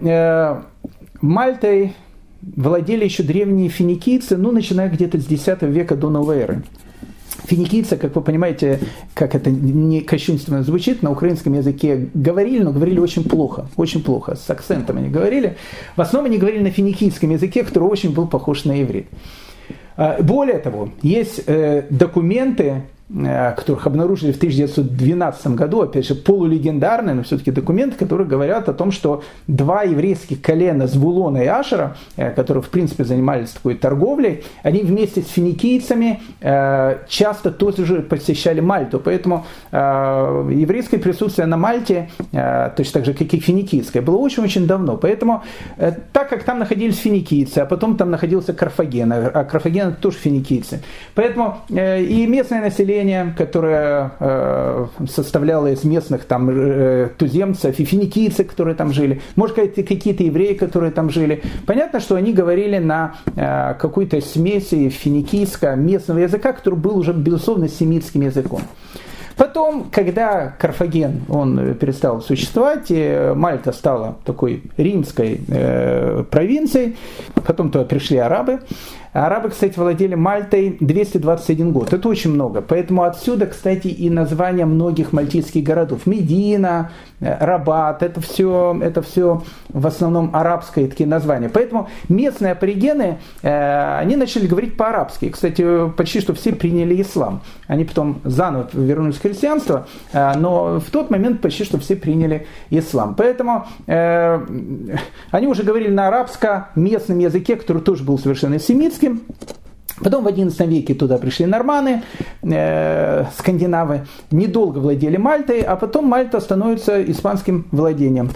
Мальтой владели еще древние финикийцы, ну, начиная где-то с X века до новой эры. Финикийцы, как вы понимаете, как это не кощунственно звучит, на украинском языке говорили, но говорили очень плохо, очень плохо, с акцентом они говорили. В основном они говорили на финикийском языке, который очень был похож на иврит. А, более того, есть э, документы, которых обнаружили в 1912 году, опять же, полулегендарные, но все-таки документы, которые говорят о том, что два еврейских колена Звулона и Ашера, э, которые, в принципе, занимались такой торговлей, они вместе с финикийцами э, часто тоже же посещали Мальту. Поэтому еврейское присутствие на Мальте, точно так же, как и финикийское, было очень-очень давно. Поэтому, так как там находились финикийцы, а потом там находился Карфаген, а Карфаген тоже финикийцы. Поэтому и местное население население, которое э, составляло из местных там э, туземцев и финикийцы, которые там жили, может какие-то евреи, которые там жили. Понятно, что они говорили на э, какой-то смеси финикийского местного языка, который был уже, безусловно, семитским языком. Потом, когда Карфаген он перестал существовать, Мальта стала такой римской э, провинцией, потом туда пришли арабы, Арабы, кстати, владели Мальтой 221 год. Это очень много. Поэтому отсюда, кстати, и название многих мальтийских городов. Медина, э, Рабат, это все, это все в основном арабские такие названия. Поэтому местные аборигены, э, они начали говорить по-арабски. Кстати, почти что все приняли ислам. Они потом заново вернулись в христианство, э, но в тот момент почти что все приняли ислам. Поэтому они уже говорили на арабско-местном языке, который тоже был совершенно семитский, английским. Потом в XI веке туда пришли норманы, э, скандинавы, недолго владели Мальтой, а потом Мальта становится испанским владением.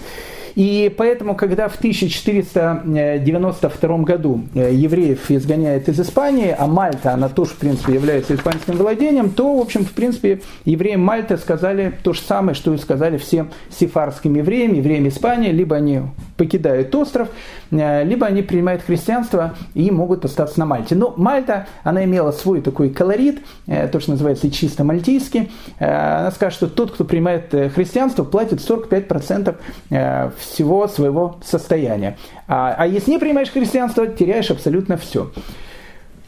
И поэтому, когда в 1492 году э, евреев изгоняют из Испании, а Мальта, она тоже, в принципе, является испанским владением, то, в общем, в принципе, евреям Мальты сказали то же самое, что и сказали всем сефарским евреям, евреям Испании, либо они покидают остров, э, либо они принимают христианство и могут остаться на Мальте. Но Мальта, она имела свой такой колорит, э, то, что называется чисто мальтийский. Она скажет, что тот, кто принимает христианство, платит 45% всего своего состояния. А, а если не принимаешь христианство, теряешь абсолютно все.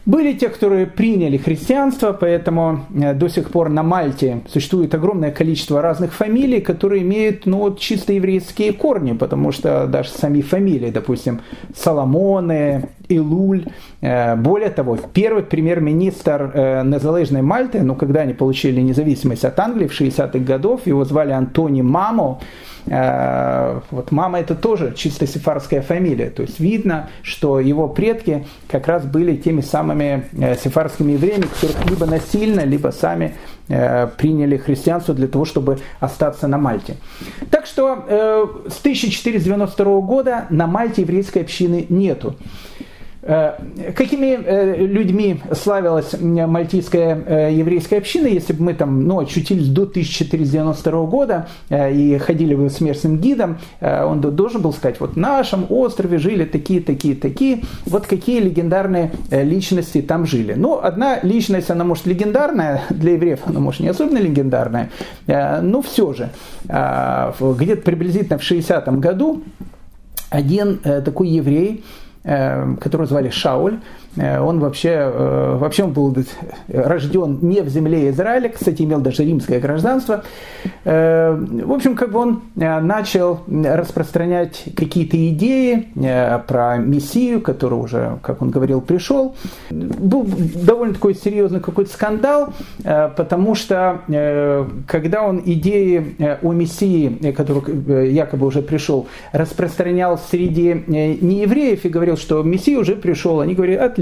Были те, которые приняли христианство, поэтому э, до сих пор на Мальте существует огромное количество разных фамилий, которые имеют ну, вот, чисто еврейские корни, потому что даже сами фамилии, допустим, Соломоны, Илуль. Э, более того, первый премьер-министр э, незалежной Мальты, ну, когда они получили независимость от Англии в 60-х годах, его звали Антони Мамо, вот мама это тоже чисто сефарская фамилия. То есть видно, что его предки как раз были теми самыми сефарскими евреями, которых либо насильно, либо сами приняли христианство для того, чтобы остаться на Мальте. Так что с 1492 года на Мальте еврейской общины нету. Э, какими э, людьми славилась мальтийская э, еврейская община, если бы мы там ну, очутились до 1492 года и ходили бы с местным гидом, он должен был сказать, вот в нашем острове жили такие, такие, такие, вот какие легендарные личности там жили. Ну, одна личность, она может легендарная, для евреев она может не особенно легендарная, но все же, где-то приблизительно в 60-м году один такой еврей, которого звали Шауль, Э, он вообще, э, вообще он был рожден не в земле Израиля, кстати, имел даже римское гражданство. Э, в общем, как бы он начал распространять какие-то идеи про Мессию, который уже, как он говорил, пришел. Был довольно такой серьезный какой-то скандал, потому что когда он идеи о Мессии, который якобы уже пришел, распространял среди неевреев и говорил, что Мессия уже пришел, они говорили, отлично.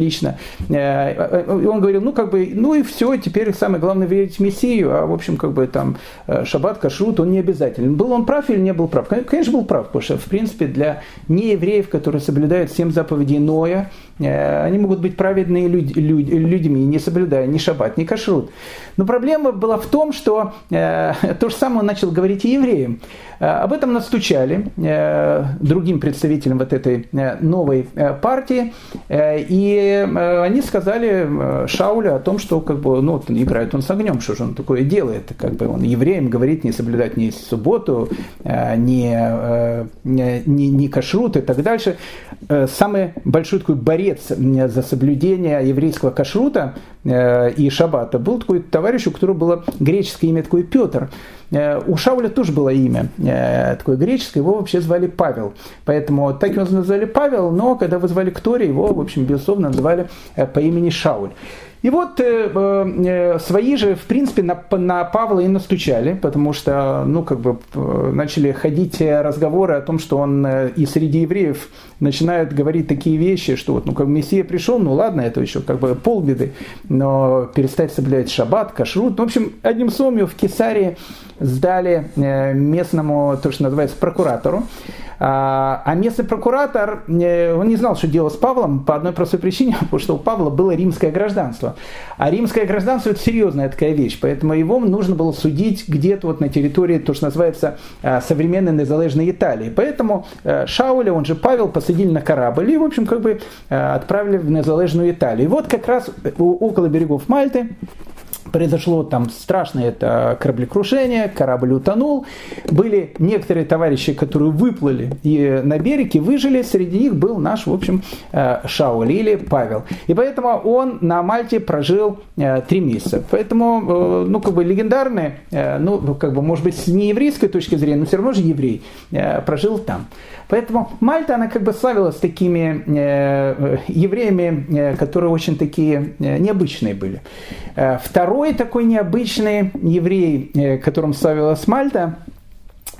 Э, э, он говорил, ну как бы, ну и все, теперь самое главное верить в Мессию, а в общем как бы там э, шаббат, кашрут, он не обязателен. Был он прав или не был прав? Конечно, был прав, потому что в принципе для неевреев, которые соблюдают семь заповедей Ноя, они могут быть праведные люди, люди, людьми, не соблюдая ни шаббат, ни кашрут. Но проблема была в том, что э, то же самое он начал говорить и евреям. Э, об этом настучали э, другим представителям вот этой э, новой э, партии, э, и Э, они сказали э, Шаулю о том, что как бы, ну, играет он с огнем, что же он такое делает. Как бы он евреям говорит не соблюдать ни субботу, э, ни, ни, ни кашрут и так дальше. Самый большой такой борец за соблюдение еврейского кашрута и шаббата был такой товарищ, у которого было греческое имя такое Петр. Э, у Шауля тоже было имя э, такое греческое, его вообще звали Павел. Поэтому так его назвали Павел, но когда вызвали к Торе, его, в общем, безусловно, называли э, по имени Шауль. И вот э, э, свои же, в принципе, на, на Павла и настучали, потому что, ну, как бы, начали ходить разговоры о том, что он э, и среди евреев начинает говорить такие вещи, что вот, ну, как Мессия пришел, ну, ладно, это еще как бы полбеды, но перестать соблюдать шаббат, кашрут. Ну, в общем, одним словом, в Кесарии сдали э, местному, то, что называется, прокуратору. А, а местный прокуратор, э, он не знал, что делать с Павлом по одной простой причине, потому что у Павла было римское гражданство. А римское гражданство это серьезная такая вещь, поэтому его нужно было судить где-то вот на территории, то, что называется а, современной незалежной Италии. Поэтому э, Шауля, он же Павел, посадили на корабль и, в общем, как бы э, отправили в незалежную Италию. И вот как раз около берегов Мальты произошло там страшное это кораблекрушение, корабль утонул. Были некоторые товарищи, которые выплыли и на берег и выжили. Среди них был наш, в общем, э, Шауль или Павел. И поэтому он на Мальте прожил э, три месяца. Поэтому, э, ну, как бы легендарный, ну, как бы, может быть, с нееврейской точки зрения, но все равно же еврей, прожил там. Поэтому Мальта, она как бы славилась такими э, евреями, э, которые очень такие э, необычные были. Э, второй такой необычный еврей, э, которым славилась Мальта,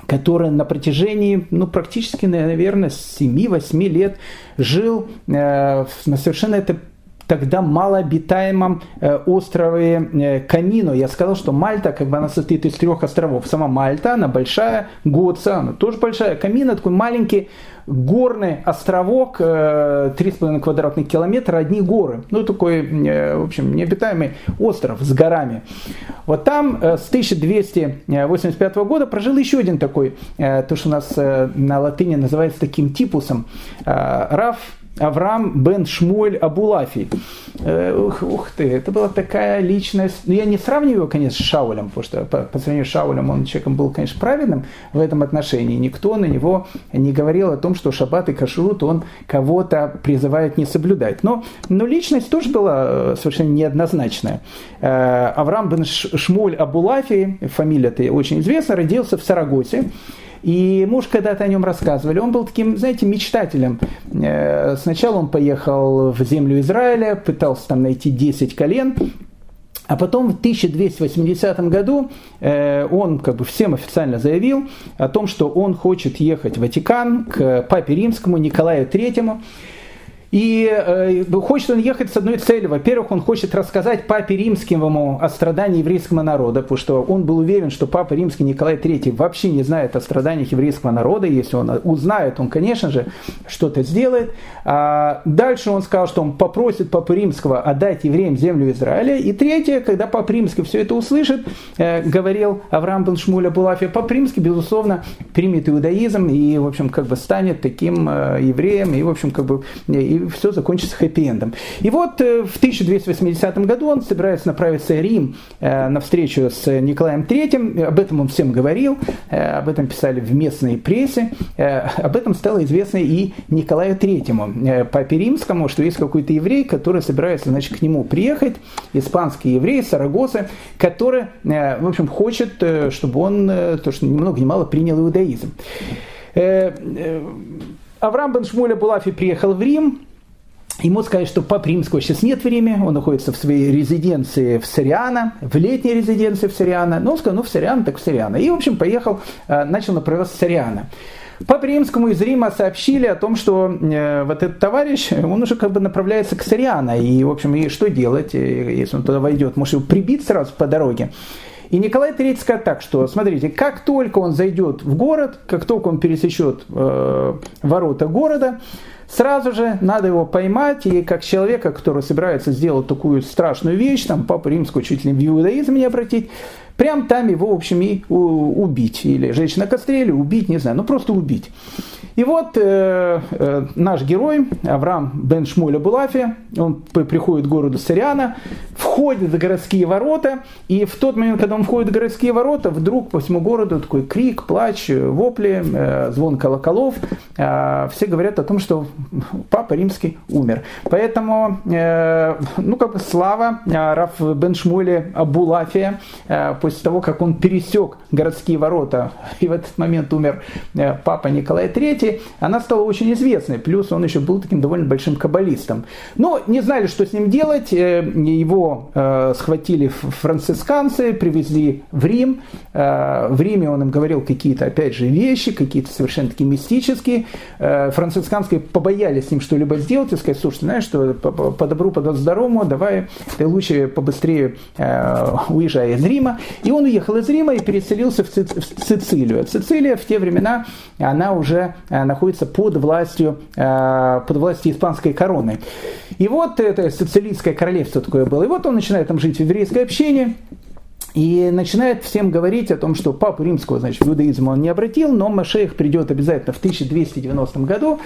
который на протяжении, ну, практически, наверное, 7-8 лет жил э, на совершенно это тогда малообитаемом э, острове э, Камино. Я сказал, что Мальта, как бы она состоит из трех островов. Сама Мальта, она большая, Гоца, она тоже большая. Камино такой маленький горный островок, 3,5 э, квадратных километра, одни горы. Ну, такой, в общем, необитаемый остров с горами. Вот там с 1285 года прожил еще один такой, то, что у нас на латыни называется таким типусом, Раф Авраам бен Шмуэль Абулафи. Э, ух, ух ты, это была такая личность. Ну, я не сравниваю его, конечно, с Шаулем, потому что по, по сравнению с Шаулем он человеком был, конечно, праведным в этом отношении. Никто на него не говорил о том, что шаббат и кашрут он кого-то призывает не соблюдать. Но, но личность тоже была э, совершенно неоднозначная. Э, Авраам бен Шмуэль Абулафи, фамилия-то очень известна, родился в Сарагосе. И муж когда-то о нем рассказывали. Он был таким, знаете, мечтателем. Э, сначала он поехал в землю Израиля, пытался там найти 10 колен, А потом в 1280 году э, он как бы всем официально заявил о том, что он хочет ехать в Ватикан к папе римскому Николаю III и э, хочет он ехать с одной целью. Во-первых, он хочет рассказать папе римскому о страдании еврейского народа, потому что он был уверен, что папа римский Николай III вообще не знает о страданиях еврейского народа. Если он узнает, он, конечно же, что-то сделает. А дальше он сказал, что он попросит папу римского отдать евреям землю Израиля. И третье, когда папа римский все это услышит, э, говорил Авраам бен Шмуля Булафи, папа римский, безусловно, примет иудаизм и, в общем, как бы станет таким э, евреем, и, в общем, как бы и все закончится хэппи-эндом. И вот э, в 1280 году он собирается направиться в Рим э, на встречу с Николаем III. Об этом он всем говорил, э, об этом писали в местной прессе. Об этом стало известно и Николаю III, папе римскому, что есть какой-то еврей, который собирается значит, к нему приехать, испанский еврей, Сарагоса, который, в общем, хочет, чтобы он, то, что ни много ни мало, принял иудаизм. Авраам бен Шмуля Булафи приехал в Рим, Ему сказать, что Папа Римского сейчас нет времени, он находится в своей резиденции в Сириана, в летней резиденции в Сириана. Но он сказал, ну в Сириана, так в Сириана. И, в общем, поехал, э, начал направляться в Сириана. Папе Римскому из Рима сообщили о том, что э, вот этот товарищ, он уже как бы направляется к Сириана. И, в общем, и что делать, э, если он туда войдет? Может, его прибить сразу по дороге? И Николай III сказал так, что, смотрите, как только он зайдет в город, как только он пересечет э, ворота города, сразу же надо его поймать, и как человека, который собирается сделать такую страшную вещь, там Папа Римского чуть ли в иудаизм не обратить, прям там его, в общем, и убить. Или женщина кострели, убить, не знаю, ну просто убить. И вот э, э, наш герой, Авраам бен Шмуля Булафи, он приходит к городу Сариана, входит в городские ворота, и в тот момент, когда он входит в городские ворота, вдруг по всему городу такой крик, плач, вопли, э, звон колоколов. Э, все говорят о том, что папа римский умер. Поэтому, э, ну как бы слава э, Раф бен Абулафия, э, после того, как он пересек городские ворота, и в этот момент умер папа Николай III, она стала очень известной. Плюс он еще был таким довольно большим каббалистом. Но не знали, что с ним делать. Его схватили францисканцы, привезли в Рим. В Риме он им говорил какие-то, опять же, вещи, какие-то совершенно такие мистические. Францисканские побоялись с ним что-либо сделать и сказать, слушай, знаешь, что по, добру, по здоровому, давай ты лучше побыстрее уезжай из Рима. И он уехал из Рима и переселился в Сицилию. Сицилия в те времена, она уже Э, находится под властью, э, под властью испанской короны. И вот это социалистское королевство такое было. И вот он начинает там жить в еврейской общине, и начинает всем говорить о том, что папу римского, значит, в иудаизм он не обратил, но Машех придет обязательно в 1290 году.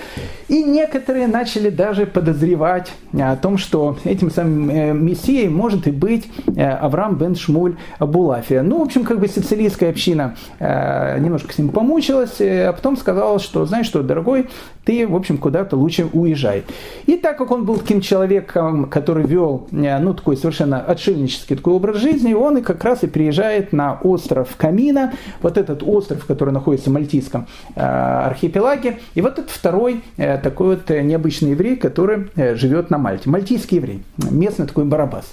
И некоторые начали даже подозревать о том, что этим самым э, мессией может и быть э, Авраам бен Шмуль Абулафия. Ну, в общем, как бы сицилийская община э, немножко с ним помучилась, а потом сказала, что, знаешь что, дорогой, ты, в общем, куда-то лучше уезжай. И так как он был таким человеком, который вел, ну, такой совершенно отшельнический такой образ жизни, он и как раз раз и приезжает на остров Камина, вот этот остров, который находится в Мальтийском э, архипелаге, и вот этот второй э, такой вот необычный еврей, который э, живет на Мальте, мальтийский еврей, местный такой барабас.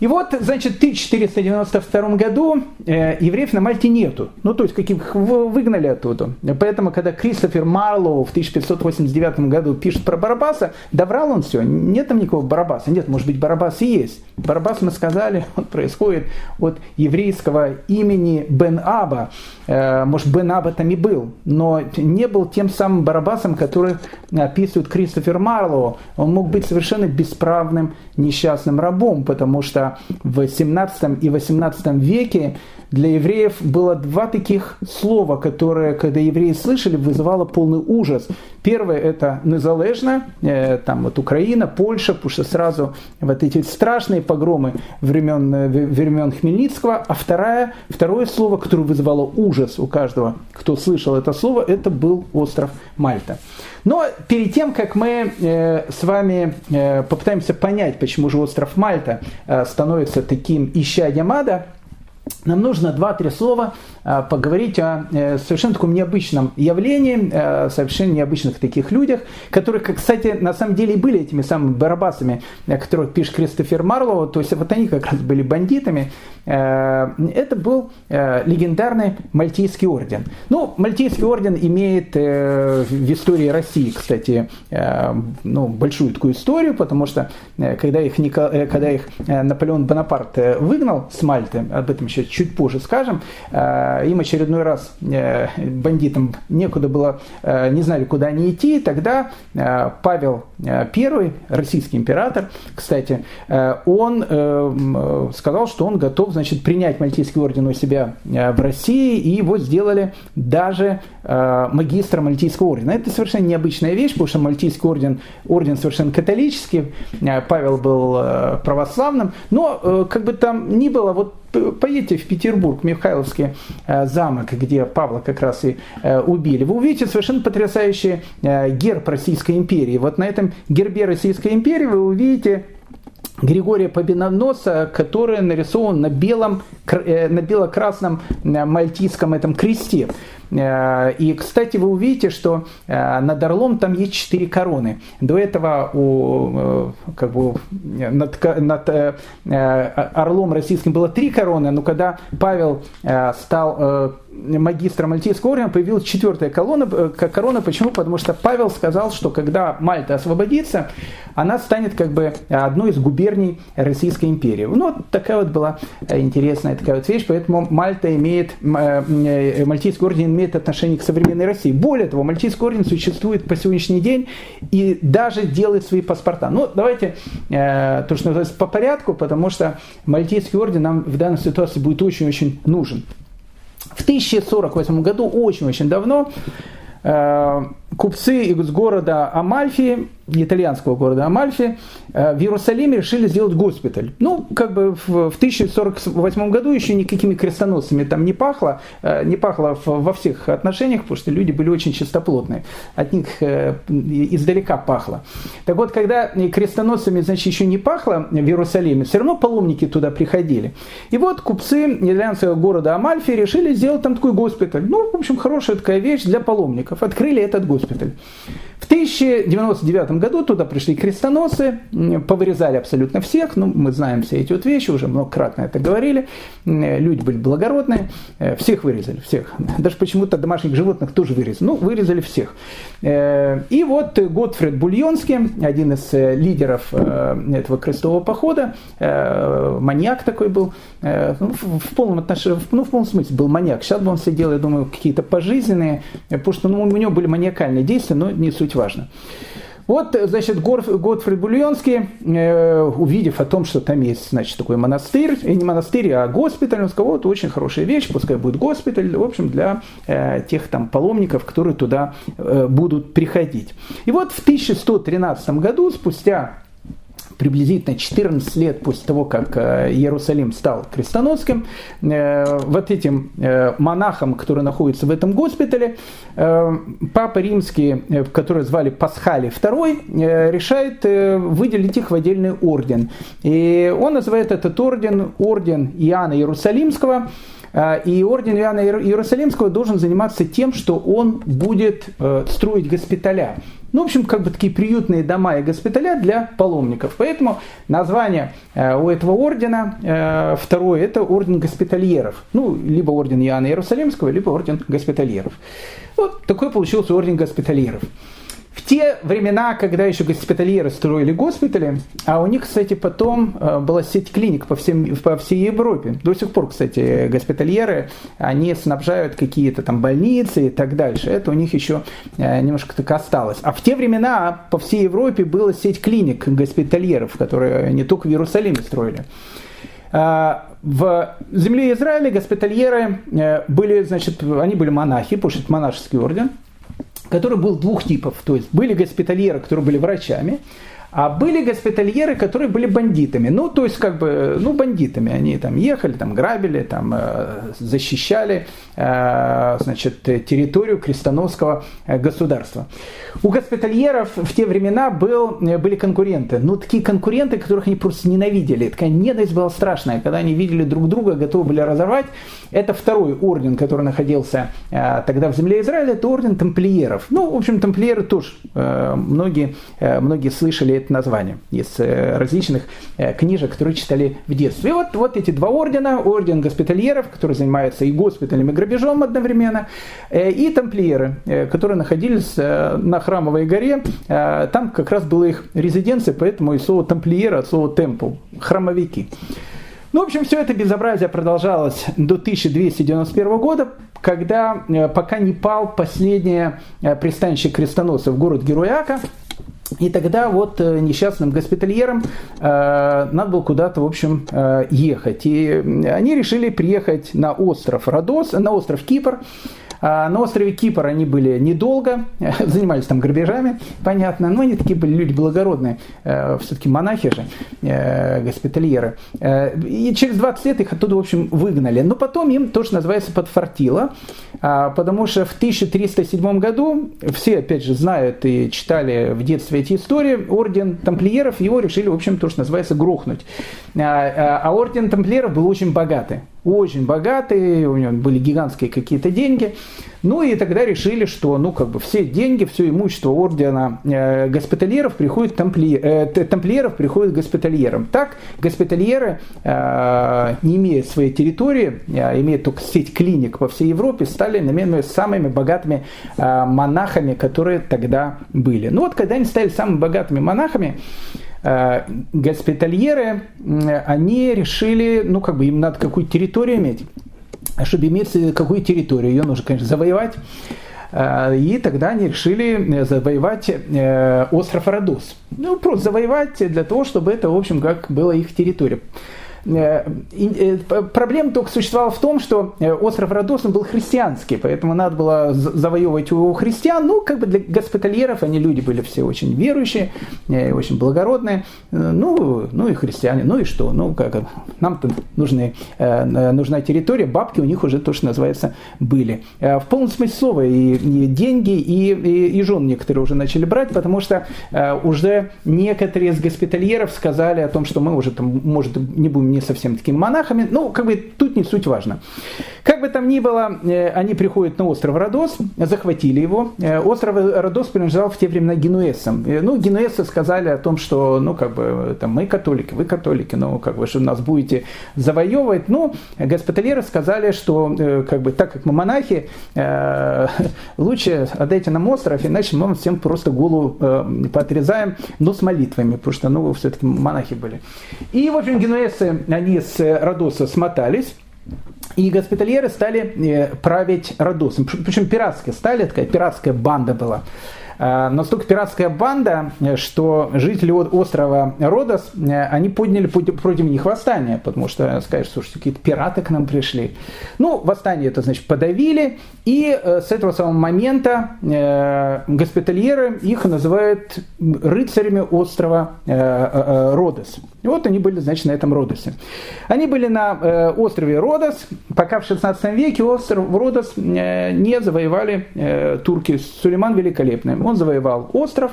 И вот, значит, в 1492 году э, евреев на Мальте нету. Ну, то есть, каких выгнали оттуда. Поэтому, когда Кристофер Марлоу в 1589 году пишет про Барабаса, да врал он все, нет там никакого Барабаса. Нет, может быть, Барабас и есть. Барабас, мы сказали, он происходит от еврейского имени Бен Аба. Э, может, Бен Аба там и был, но не был тем самым Барабасом, который описывает Кристофер Марлоу. Он мог быть совершенно бесправным несчастным рабом, потому что в 17 и 18 веке для евреев было два таких слова, которые, когда евреи слышали, вызывало полный ужас. Первое – это «незалежно», э, там вот Украина, Польша, потому что сразу вот эти страшные погромы времен, э, времен Хмельницкого. А второе, второе слово, которое вызывало ужас у каждого, кто слышал это слово, это был остров Мальта. Но перед тем, как мы э, с вами э, попытаемся понять, почему же остров Мальта э, становится таким исчадием ада, нам нужно два-три слова а, поговорить о э, совершенно таком необычном явлении, э, совершенно необычных таких людях, которые, кстати, на самом деле и были этими самыми барабасами, о которых пишет Кристофер Марлоу, то есть вот они как раз были бандитами. Э, это был легендарный Мальтийский орден. Ну, Мальтийский орден имеет в истории России, кстати, ну, большую такую историю, потому что когда их, когда их Наполеон Бонапарт выгнал с Мальты, об этом еще чуть позже скажем, им очередной раз э, бандитам некуда было, э, не знали, куда они идти, тогда э, Павел I, российский император, кстати, он сказал, что он готов, значит, принять Мальтийский орден у себя в России, и его сделали даже магистром Мальтийского ордена. Это совершенно необычная вещь, потому что Мальтийский орден, орден совершенно католический, Павел был православным, но как бы там ни было, вот поедете в Петербург, Михайловский э, замок, где Павла как раз и э, убили, вы увидите совершенно потрясающий э, герб Российской империи. Вот на этом гербе Российской империи вы увидите Григория Победоносца, который нарисован на белом, на бело-красном мальтийском этом кресте. Э, и, кстати, вы увидите, что э, над орлом там есть четыре короны. До этого у, э, как бы, над, над орлом российским было три короны, но когда Павел стал магистра Мальтийского ордена появилась четвертая колонна, корона. Почему? Потому что Павел сказал, что когда Мальта освободится, она станет как бы одной из губерний Российской империи. Ну, такая вот была интересная такая вот вещь, поэтому Мальта имеет, Мальтийский орден имеет отношение к современной России. Более того, Мальтийский орден существует по сегодняшний день и даже делает свои паспорта. Ну, давайте э, то, что называется, по порядку, потому что Мальтийский орден нам в данной ситуации будет очень-очень нужен. В 1048 году, очень-очень давно, э, купцы из города Амальфи итальянского города Амальфи, э, в Иерусалиме решили сделать госпиталь. Ну, как бы в 1048 году еще никакими крестоносцами там не пахло, э, не пахло во всех отношениях, потому что люди были очень чистоплотные. От них э, издалека пахло. Так вот, когда крестоносцами, значит, еще не пахло в Иерусалиме, все равно паломники туда приходили. И вот купцы итальянского города Амальфи решили сделать там такой госпиталь. Ну, в общем, хорошая такая вещь для паломников. Открыли этот госпиталь. В 1099 году туда пришли крестоносцы, повырезали абсолютно всех, ну, мы знаем все эти вот вещи, уже многократно это говорили, люди были благородные, э, всех вырезали, всех. Даже почему-то домашних животных тоже вырезали, ну, вырезали всех. Э, и вот Готфрид Бульонский, один из э, лидеров этого крестового похода, маньяк такой был, ну, в полном отношении, ну, в полном смысле был маньяк. Сейчас бы он сидел, я думаю, какие-то пожизненные, потому что ну, у него были маниакальные действия, но не суть важно. Вот, значит, Готфрид Бульонский, э, увидев о том, что там есть, значит, такой монастырь, и не монастырь, а госпиталь, он сказал, вот, очень хорошая вещь, пускай будет госпиталь, в общем, для э, тех там паломников, которые туда э, будут приходить. И вот в 1113 году, спустя приблизительно 14 лет после того, как э, Иерусалим стал крестоносским, э, вот этим э, монахам, которые находятся в этом госпитале, Папа Римский, который звали Пасхали II, решает выделить их в отдельный орден. И он называет этот орден орден Иоанна Иерусалимского, и орден Иоанна Иерусалимского должен заниматься тем, что он будет строить госпиталя. Ну, в общем, как бы такие приютные дома и госпиталя для паломников. Поэтому название э, у этого ордена, э, второе, это орден госпитальеров. Ну, либо орден Иоанна Иерусалимского, либо орден госпитальеров. Вот такой получился орден госпитальеров. В те времена, когда еще госпитальеры строили госпитали, а у них, кстати, потом э, была сеть клиник по, всем, по всей Европе. До сих пор, кстати, госпитальеры, они снабжают какие-то там больницы и так дальше. Это у них еще э, немножко так осталось. А в те времена по всей Европе была сеть клиник госпитальеров, которые не только в Иерусалиме строили. Э, в земле Израиля госпитальеры были, значит, они были монахи, потому что это монашеский орден, который был двух типов. То есть были госпитальеры, которые были врачами, А были госпитальеры, которые были бандитами. Ну, то есть, как бы, ну, бандитами. Они там ехали, там грабили, там э, защищали, э, значит, территорию крестоносского э, государства. У госпитальеров в те времена был, были конкуренты. Ну, такие конкуренты, которых они просто ненавидели. Такая ненависть была страшная. Когда они видели друг друга, готовы были разорвать. Это второй орден, который находился тогда в земле Израиля, это орден тамплиеров. Ну, в общем, тамплиеры тоже многие, многие слышали это название из э, различных э, книжек, которые читали в детстве. И вот, вот эти два ордена, орден госпитальеров, который занимается и госпиталем, и грабежом одновременно, э, и тамплиеры, которые находились на Храмовой горе. Там как раз была их резиденция, поэтому и слово тамплиеры от слова темпл, храмовики. Ну, в общем, все это безобразие продолжалось до 1291 года, когда, пока не пал последнее пристанище крестоносцев, город Геруяка, и тогда вот э, несчастным госпитальерам э, надо было куда-то, в общем, э, ехать. И они решили приехать на остров Родос, на остров Кипр, а на острове Кипр они были недолго, занимались там грабежами, понятно, но они такие были люди благородные, э, все-таки монахи же, э, госпитальеры. Э, и через 20 лет их оттуда, в общем, выгнали. Но потом им тоже называется подфартило, а, потому что в 1307 году, все, опять же, знают и читали в детстве эти истории, орден тамплиеров, его решили, в общем, то, называется, грохнуть. А, а орден тамплиеров был очень богатый очень богатый, у него были гигантские какие-то деньги. Ну и тогда решили, что ну, как бы все деньги, все имущество ордена э, госпитальеров приходит тампли, э, тамплиеров приходит госпитальерам. Так госпитальеры, э, не имея своей территории, э, имея только сеть клиник по всей Европе, стали наверное, самыми богатыми э, монахами, которые тогда были. Ну вот когда они стали самыми богатыми монахами, госпитальеры, они решили, ну, как бы им надо какую-то территорию иметь. Чтобы иметь какую территорию, ее нужно, конечно, завоевать. Э, и тогда они решили завоевать э, остров Родос. Ну, просто завоевать для того, чтобы это, в общем, как была их территория. Э, э, проблема только существовала в том, что э, остров Родос был христианский, поэтому надо было завоевывать у христиан. Ну, как бы для госпитальеров они люди были все очень верующие, очень благородные. Ну, ну и христиане, ну и что? Ну, как нам-то нужны, нужна территория, бабки у них уже то, что называется, были. В полном смысле слова и, и деньги, и, и, и жен некоторые уже начали брать, потому что уже некоторые из госпитальеров сказали о том, что мы уже там, может, не будем не совсем такими монахами. Ну, как бы тут не суть важно. Как бы там ни было, э, они приходят на остров Родос, захватили его. Э, остров Родос принадлежал в те времена генуэзцам. Э, ну, генуэзцы сказали о том, что, ну, как бы, там, мы католики, вы католики, ну, как бы, что нас будете завоевывать. Ну, госпитальеры сказали, что, как бы, так как мы монахи, лучше отдайте нам остров, иначе мы вам всем просто голову поотрезаем, но с молитвами, потому что, ну, все-таки монахи были. И, в общем, генуэзцы они с Родоса смотались, и госпитальеры стали э, править Родосом. Причем пиратская стали, такая пиратская банда была. Э, настолько пиратская банда, э, что жители острова Родос, э, они подняли против них восстание, потому что сказали, слушайте, какие-то пираты к нам пришли. Ну, восстание это, значит, подавили, и с этого самого момента госпитальеры их называют рыцарями острова Родос. Вот они были, значит, на этом Родосе. Они были на острове Родос, пока в 16 веке остров Родос не завоевали турки. Сулейман Великолепный он завоевал остров,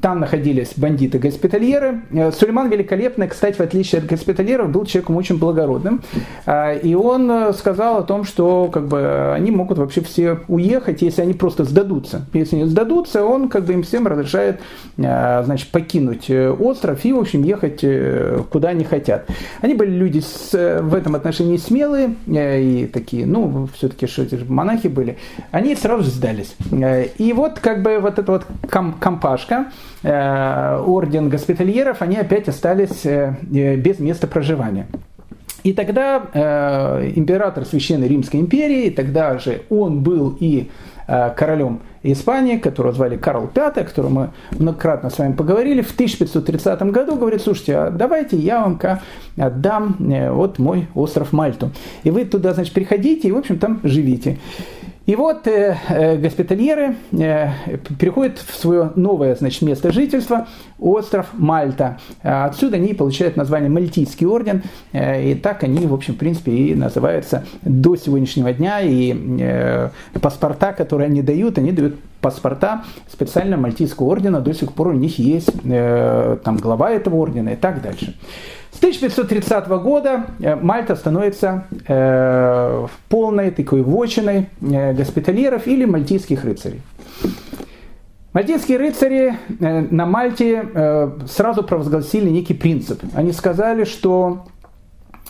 там находились бандиты-госпитальеры. Э, Сулейман Великолепный, кстати, в отличие от госпитальеров, был человеком очень благородным. А, и он э, сказал о том, что как бы, они могут вообще все уехать, если они просто сдадутся. Если не сдадутся, он как бы им всем разрешает э, значит, покинуть остров и, в общем, ехать куда они хотят. Они были люди с, в этом отношении смелые и такие, ну, все-таки что эти монахи были. Они сразу сдались. И вот как бы вот эта вот компашка, Э, орден госпитальеров, они опять остались э, э, без места проживания. И тогда э, император Священной Римской империи, тогда же он был и э, королем Испании, которого звали Карл V, о котором мы многократно с вами поговорили, в 1530 году говорит, слушайте, а давайте я вам отдам э, вот мой остров Мальту. И вы туда, значит, приходите и, в общем, там живите. И вот э, э, госпитальеры э, переходят в свое новое значит, место жительства, остров Мальта. Отсюда они получают название Мальтийский орден, э, и так они, в общем, в принципе, и называются до сегодняшнего дня. И э, паспорта, которые они дают, они дают паспорта специально Мальтийского ордена, до сих пор у них есть э, там глава этого ордена и так дальше. С 1530 года э, Мальта становится э, полной такой вочиной э, госпитальеров или мальтийских рыцарей. Мальтийские рыцари на Мальте сразу провозгласили некий принцип. Они сказали, что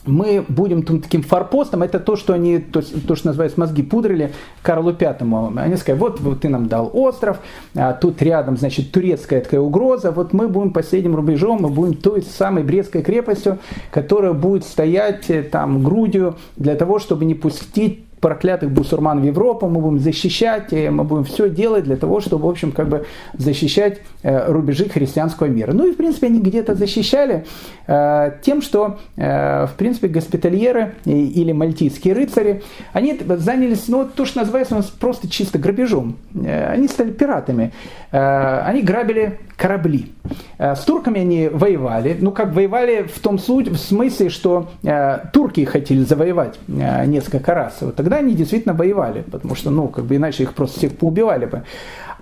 мы будем таким форпостом, это то, что они, то, то что называется, мозги пудрили Карлу Пятому. Они сказали, вот, вот ты нам дал остров, а тут рядом, значит, турецкая такая угроза, вот мы будем последним рубежом, мы будем той самой Брестской крепостью, которая будет стоять э, там грудью для того, чтобы не пустить проклятых бусурман в Европу, мы будем защищать, мы будем все делать для того, чтобы, в общем, как бы защищать э, рубежи христианского мира. Ну и, в принципе, они где-то защищали э, тем, что, э, в принципе, госпитальеры или мальтийские рыцари, они занялись, ну, то, что называется у нас просто чисто грабежом. Они стали пиратами. Они грабили корабли. С турками они воевали, ну как воевали в том случае, в смысле, что турки хотели завоевать несколько раз. Вот тогда они действительно воевали, потому что, ну, как бы иначе их просто всех поубивали бы.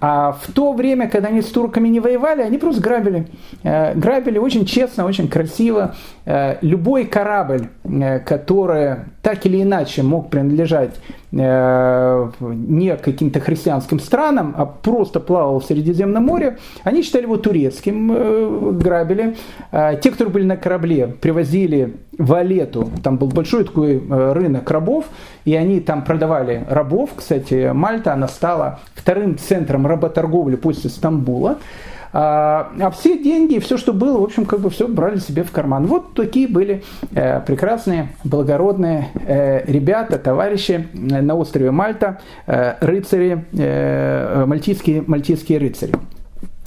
А в то время, когда они с турками не воевали, они просто грабили. Э, грабили очень честно, очень красиво. Э, любой корабль, э, который так или иначе мог принадлежать не каким-то христианским странам, а просто плавал в Средиземном море, они считали его турецким, грабили. Те, кто были на корабле, привозили Валету, там был большой такой рынок рабов, и они там продавали рабов. Кстати, Мальта, она стала вторым центром работорговли после Стамбула. А, а все деньги, все, что было, в общем, как бы все брали себе в карман. Вот такие были э, прекрасные, благородные э, ребята, товарищи на острове Мальта, рыцари, мальтийские, мальтийские рыцари.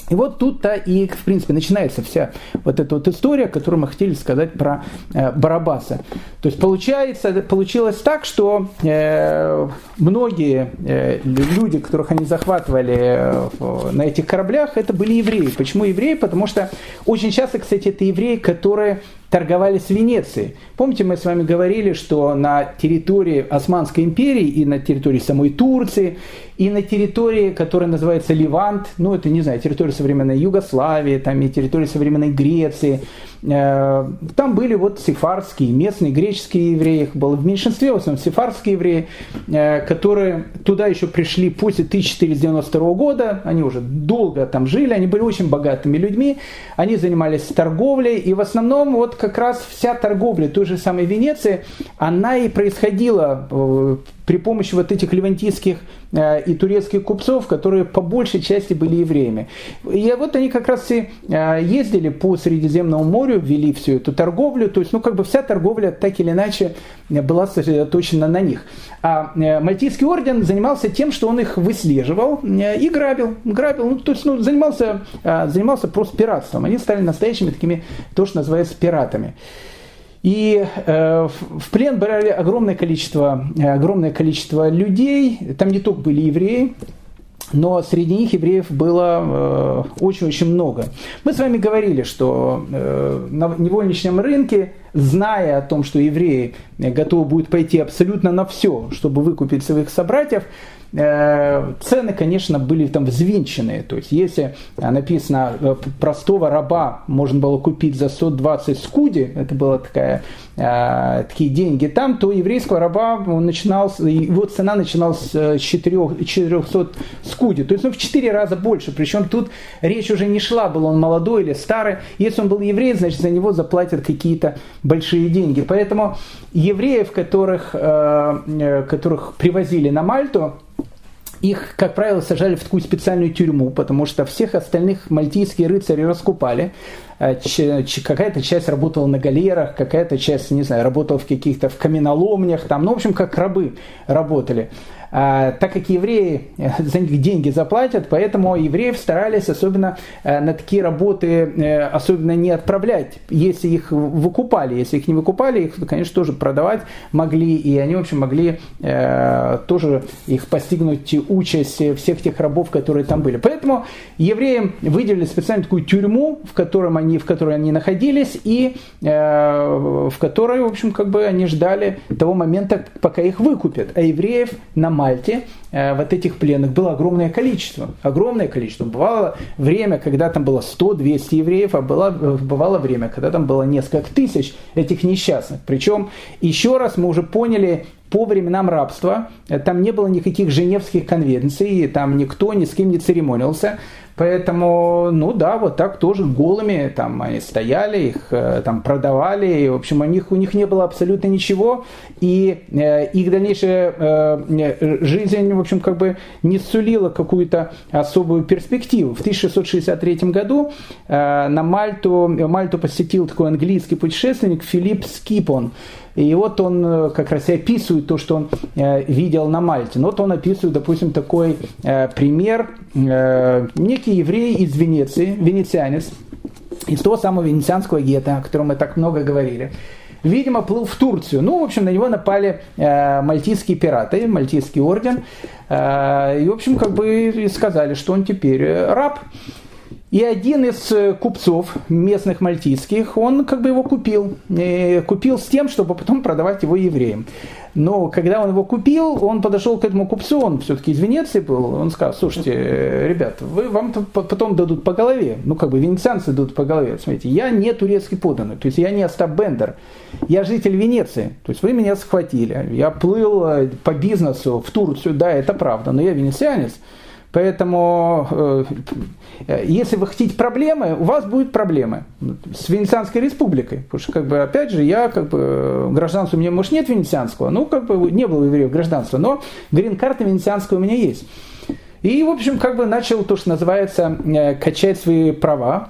И вот тут-то и, в принципе, начинается вся вот эта вот история, которую мы хотели сказать про э, Барабаса. То есть получается, получилось так, что э, многие э, люди, которых они захватывали э, на этих кораблях, это были евреи. Почему евреи? Потому что очень часто, кстати, это евреи, которые торговали с Венецией. Помните, мы с вами говорили, что на территории Османской империи и на территории самой Турции, и на территории, которая называется Ливант, ну это, не знаю, территория современной Югославии, там и территория современной Греции, Э, там были вот сефарские, местные греческие евреи, их было в меньшинстве, в основном сефарские евреи, э, которые туда еще пришли после 1492 года, они уже долго там жили, они были очень богатыми людьми, они занимались торговлей, и в основном вот как раз вся торговля той же самой Венеции, она и происходила э, при помощи вот этих левантийских э, и турецких купцов, которые по большей части были евреями. И вот они как раз и э, ездили по Средиземному морю, вели всю эту торговлю, то есть, ну, как бы вся торговля так или иначе была сосредоточена на них. А э, Мальтийский орден занимался тем, что он их выслеживал и грабил, грабил, ну, то есть, ну, занимался, занимался просто пиратством. Они стали настоящими такими, то, что называется, пиратами. И э, в плен брали огромное количество, э, огромное количество людей. Там не только были евреи, но среди них евреев было э, очень-очень много. Мы с вами говорили, что на невольничном рынке, зная о том, что евреи готовы будут пойти абсолютно на все, чтобы выкупить своих собратьев, цены, конечно, были там взвинченные. То есть, если написано э, простого раба можно было купить за 120 скуди, это была такая, э, такие деньги там, то еврейского раба он начинал, его цена начиналась с 4, 400 скуди. То есть, ну, в 4 раза больше. Причем тут речь уже не шла, был он молодой или старый. Если он был еврей, значит, за него заплатят какие-то большие деньги. Поэтому евреев, которых, которых привозили на Мальту, их, как правило, сажали в такую специальную тюрьму, потому что всех остальных мальтийские рыцари раскупали. Э, какая-то часть работала на галерах, какая-то часть, не знаю, работала в каких-то в каменоломнях, там, ну, в общем, как рабы работали. А, так как евреи за них деньги заплатят, поэтому евреев старались особенно на такие работы особенно не отправлять, если их выкупали. Если их не выкупали, их, конечно, тоже продавать могли, и они, в общем, могли тоже их постигнуть участь всех тех рабов, которые там были. Поэтому евреям выделили специально такую тюрьму, в, котором они, в которой они находились, и э, в которой, в общем, как бы они ждали того момента, пока их выкупят. А евреев на Мальте э, вот этих пленных было огромное количество. Огромное количество. Бывало время, когда там было 100-200 евреев, а было, бывало время, когда там было несколько тысяч этих несчастных. Причем, еще раз мы уже поняли, по временам рабства э, там не было никаких женевских конвенций, там никто ни с кем не церемонился. Поэтому, ну да, вот так тоже голыми там они стояли, их э, там продавали, и, в общем, у них, у них не было абсолютно ничего, и э, их дальнейшая э, жизнь, в общем, как бы не сулила какую-то особую перспективу. В 1663 году э, на Мальту, Мальту посетил такой английский путешественник Филипп Скипон, и вот он э, как раз и описывает то, что он э, видел на Мальте. Ну, вот он описывает, допустим, такой э, пример. Некий еврей из Венеции, венецианец, из того самого венецианского гетто, о котором мы так много говорили, видимо, плыл в Турцию. Ну, в общем, на него напали мальтийские пираты, мальтийский орден. И, в общем, как бы сказали, что он теперь раб. И один из э, купцов местных мальтийских, он как бы его купил. И купил с тем, чтобы потом продавать его евреям. Но когда он его купил, он подошел к этому купцу, он все-таки из Венеции был, он сказал, слушайте, э, ребят, вы, вам потом дадут по голове, ну как бы венецианцы дадут по голове, смотрите, я не турецкий поданный, то есть я не Остап Бендер, я житель Венеции, то есть вы меня схватили, я плыл э, по бизнесу в Турцию, да, это правда, но я венецианец, Поэтому, э, если вы хотите проблемы, у вас будут проблемы с Венецианской республикой. Потому что, как бы, опять же, я, как бы, гражданства у меня, может, нет венецианского, ну, как бы, не было евреев гражданства, но грин-карта венецианская у меня есть. И, в общем, как бы начал то, что называется, э, качать свои права.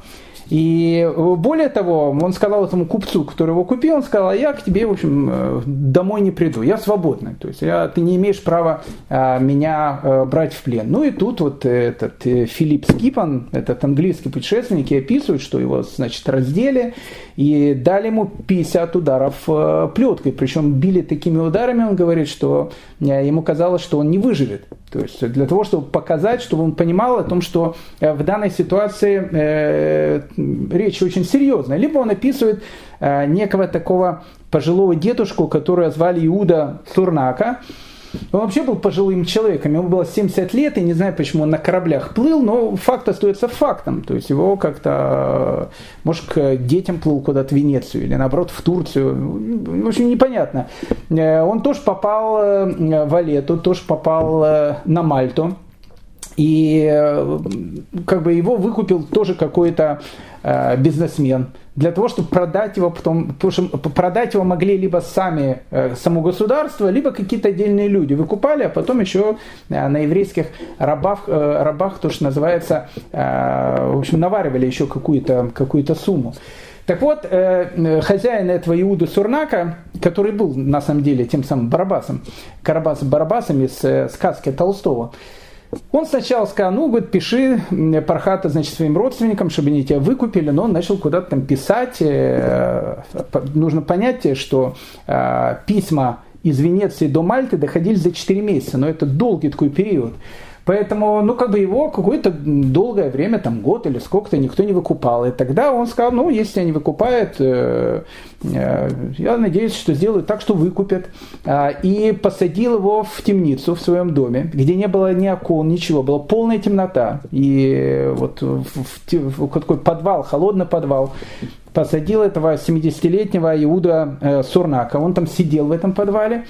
И э, более того, он сказал этому купцу, который его купил, он сказал, а я к тебе, в общем, э, домой не приду, я свободный, то есть я, ты не имеешь права а, меня а, брать в плен. Ну и тут вот этот Филипп Скипан, этот английский путешественник, и описывает, что его, значит, раздели и дали ему 50 ударов а, плеткой, причем били такими ударами, он говорит, что ему казалось, что он не выживет. То есть для того, чтобы показать, чтобы он понимал о том, что в данной ситуации э, речь очень серьезная. Либо он описывает э, некого такого пожилого дедушку, которого звали Иуда Сурнака. Он вообще был пожилым человеком, ему было 70 лет, и не знаю, почему он на кораблях плыл, но факт остается фактом. То есть его как-то, может, к детям плыл куда-то в Венецию или наоборот в Турцию. В общем, непонятно. Э, он тоже попал э, в Алету, тоже попал на Мальту. И э, как бы его выкупил тоже какой-то э, бизнесмен для того, чтобы продать его потом, потому что продать его могли либо сами, э, само государство, либо какие-то отдельные люди выкупали, а потом еще э, на еврейских рабах, э, рабах то, что называется, э, в общем, наваривали еще какую-то какую сумму. Так вот, э, хозяин этого Иуда Сурнака, который был на самом деле тем самым Барабасом, Карабас Барабасом из э, сказки Толстого, он сначала сказал, ну, говорит, пиши Пархата, значит, своим родственникам, чтобы они тебя выкупили, но он начал куда-то там писать. Э, нужно понять, что э, письма из Венеции до Мальты доходили за 4 месяца, но это долгий такой период. Поэтому, ну, как бы его какое-то долгое время, там, год или сколько-то, никто не выкупал. И тогда он сказал, ну, если они выкупают, э, э, я надеюсь, что сделают так, что выкупят. Э, и посадил его в темницу в своем доме, где не было ни окон, ничего, была полная темнота. И вот в, в, в такой подвал, холодный подвал, посадил этого 70-летнего Иуда э, Сурнака. Он там сидел в этом подвале.